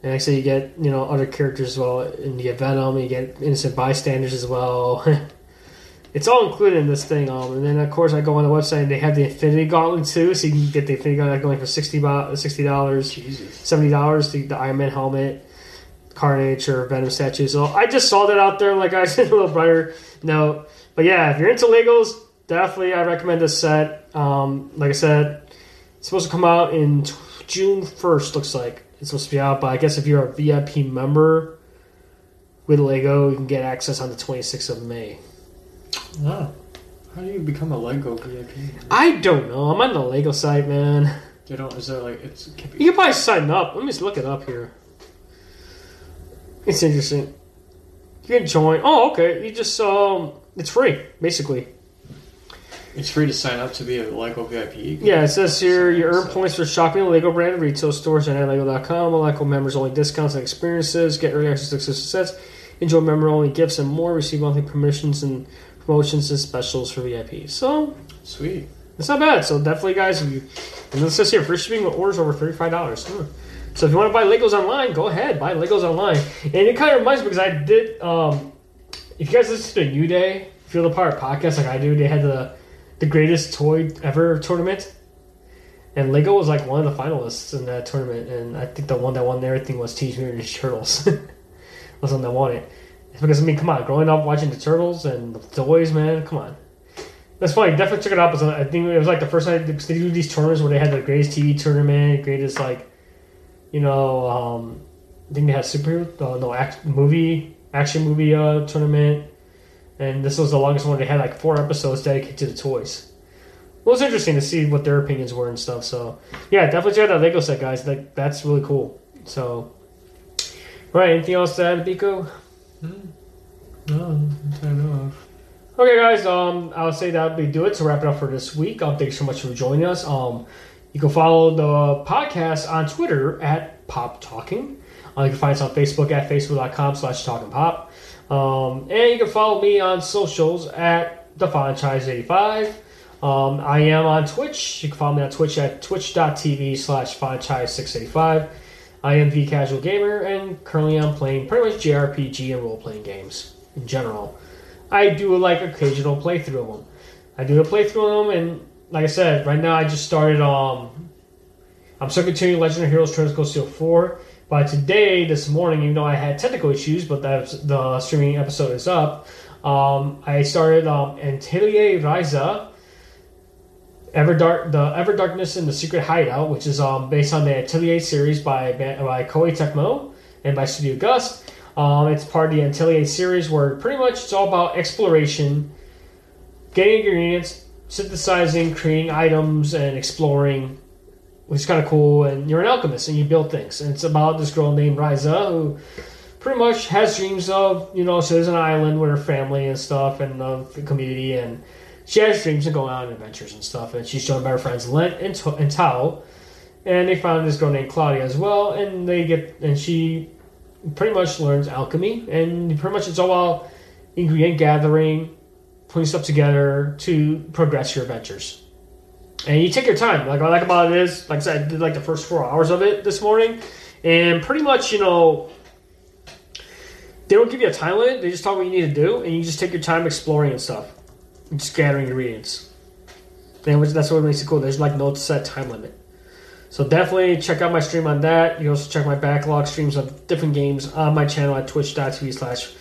And say you get you know other characters as well, and you get Venom, and you get innocent bystanders as well. it's all included in this thing. Um, and then of course I go on the website and they have the Infinity Gauntlet too, so you can get the Infinity Gauntlet going for sixty dollars, seventy dollars. The, the Iron Man helmet, Carnage or Venom statue. So I just saw that out there, like I said, a little brighter note. But yeah, if you're into Legos, definitely I recommend this set. Um, like I said, it's supposed to come out in t- June first. Looks like it's supposed to be out. But I guess if you're a VIP member with Lego, you can get access on the 26th of May. Oh. How do you become a Lego VIP? I don't know. I'm on the Lego site, man. They don't. Is there like it's? It be, You can probably sign up. Let me just look it up here. It's interesting. You can join. Oh, okay. You just um, it's free basically. It's free to sign up to be a Lego VIP. Yeah, it says here you earn So- points for shopping at Lego brand retail stores and at Lego.com. Lego members only discounts and experiences. Get early access to exclusive sets. Enjoy member only gifts and more. Receive monthly permissions and promotions and specials for VIP. So Sweet. it's not bad. So definitely, guys, if you and it says here free shipping with orders over thirty five dollars. So if you want to buy Legos online, go ahead buy Legos online. And it kind of reminds me because I did. Um, if you guys listen to New Day Feel the Part podcast like I do, they had the the greatest toy ever tournament, and Lego was like one of the finalists in that tournament. And I think the one that won everything was Teenage Mutant Ninja Turtles. was the one that won it. It's because I mean, come on, growing up watching the Turtles and the toys, man, come on. That's funny. Definitely check it out. I think it was like the first time they do these tournaments where they had the greatest TV tournament, greatest like, you know, um, I think they had superhero, uh, no, act, movie, action movie uh, tournament, and this was the longest one. They had like four episodes dedicated to the toys. It was interesting to see what their opinions were and stuff. So yeah, definitely check out that Lego set, guys. Like, that's really cool. So, right, anything else to add, Biko? No, I know. Okay, guys. Um, I'll say that we do it to wrap it up for this week. Um, thanks so much for joining us. Um, you can follow the podcast on Twitter at Pop Talking. Uh, you can find us on Facebook at facebook.com slash talking pop. Um, and you can follow me on socials at the franchise 85 um, I am on Twitch. You can follow me on Twitch at twitch.tv slash franchise 685 I am the casual gamer, and currently I'm playing pretty much JRPG and role playing games in general. I do like occasional playthrough of them. I do a playthrough of them, and like I said, right now I just started. Um, I'm still continuing Legend of Heroes: Trails of Cold Steel 4. But today, this morning, even though I had technical issues, but that's, the streaming episode is up. Um, I started um, Atelier Ryza, Everdark, the Ever Darkness and the Secret Hideout, which is um, based on the Atelier series by by Koei Tecmo and by Studio Gust. Um, it's part of the Atelier series where pretty much it's all about exploration, getting ingredients, synthesizing, creating items, and exploring, which is kind of cool. And you're an alchemist and you build things. And it's about this girl named Ryza who pretty much has dreams of, you know, so there's an island with her family and stuff and the community and she has dreams of going on adventures and stuff, and she's joined by her friends Lent and, to- and Tao, and they found this girl named Klaudia as well, and they get and she pretty much learns alchemy, and pretty much it's all about ingredient gathering, putting stuff together to progress your adventures. And you take your time. Like I like about it is, like I said, I did like the first four hours of it this morning, and pretty much you know they don't give you a time limit. They just tell what you need to do, and you just take your time exploring and stuff just gathering ingredients. And which, that's what makes it cool. There's like no set time limit. So definitely check out my stream on that. You also check my backlog streams of different games on my channel at twitch.tv slash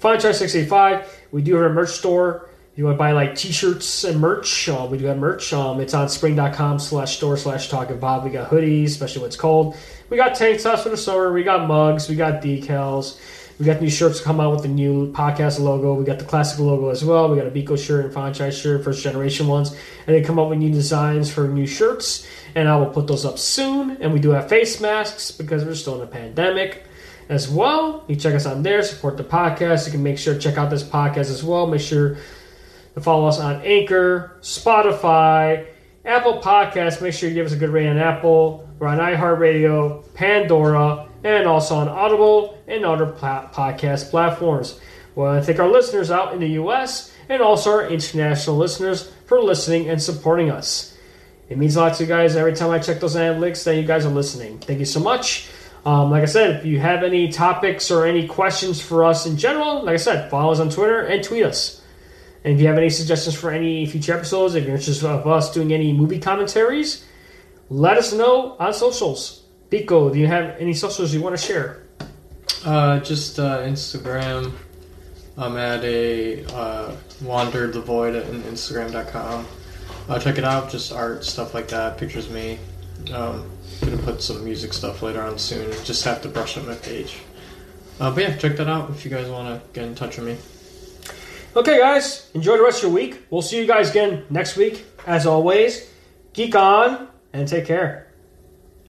franchise685. We do have a merch store. You want to buy like t-shirts and merch, uh, we do have merch. Um, it's on spring.com slash store slash talk talking bob. We got hoodies, especially when it's cold. We got tank tops for the summer. We got mugs. We got decals. We got new shirts to come out with the new podcast logo. We got the classic logo as well. We got a Biko shirt and franchise shirt, first generation ones, and they come up with new designs for new shirts. And I will put those up soon. And we do have face masks because we're still in a pandemic as well. You check us on there, support the podcast. You can make sure to check out this podcast as well. Make sure follow us on Anchor, Spotify, Apple Podcasts. Make sure you give us a good rating on Apple. We're on iHeartRadio, Pandora, and also on Audible and other podcast platforms. We to thank our listeners out in the U.S. and also our international listeners for listening and supporting us. It means a lot to you guys every time I check those analytics that you guys are listening. Thank you so much. Um, like I said, if you have any topics or any questions for us in general, like I said, follow us on Twitter and tweet us. And if you have any suggestions for any future episodes, if you're interested of us doing any movie commentaries, let us know on socials. Biko, do you have any socials you want to share? Uh, just uh, Instagram. I'm at a uh, wander the void at Instagram.com. Uh, check it out. Just art stuff like that. Pictures of me. Um, gonna put some music stuff later on soon. Just have to brush up my page. Uh, but yeah, check that out if you guys want to get in touch with me. Okay, guys, enjoy the rest of your week. We'll see you guys again next week. As always, geek on and take care.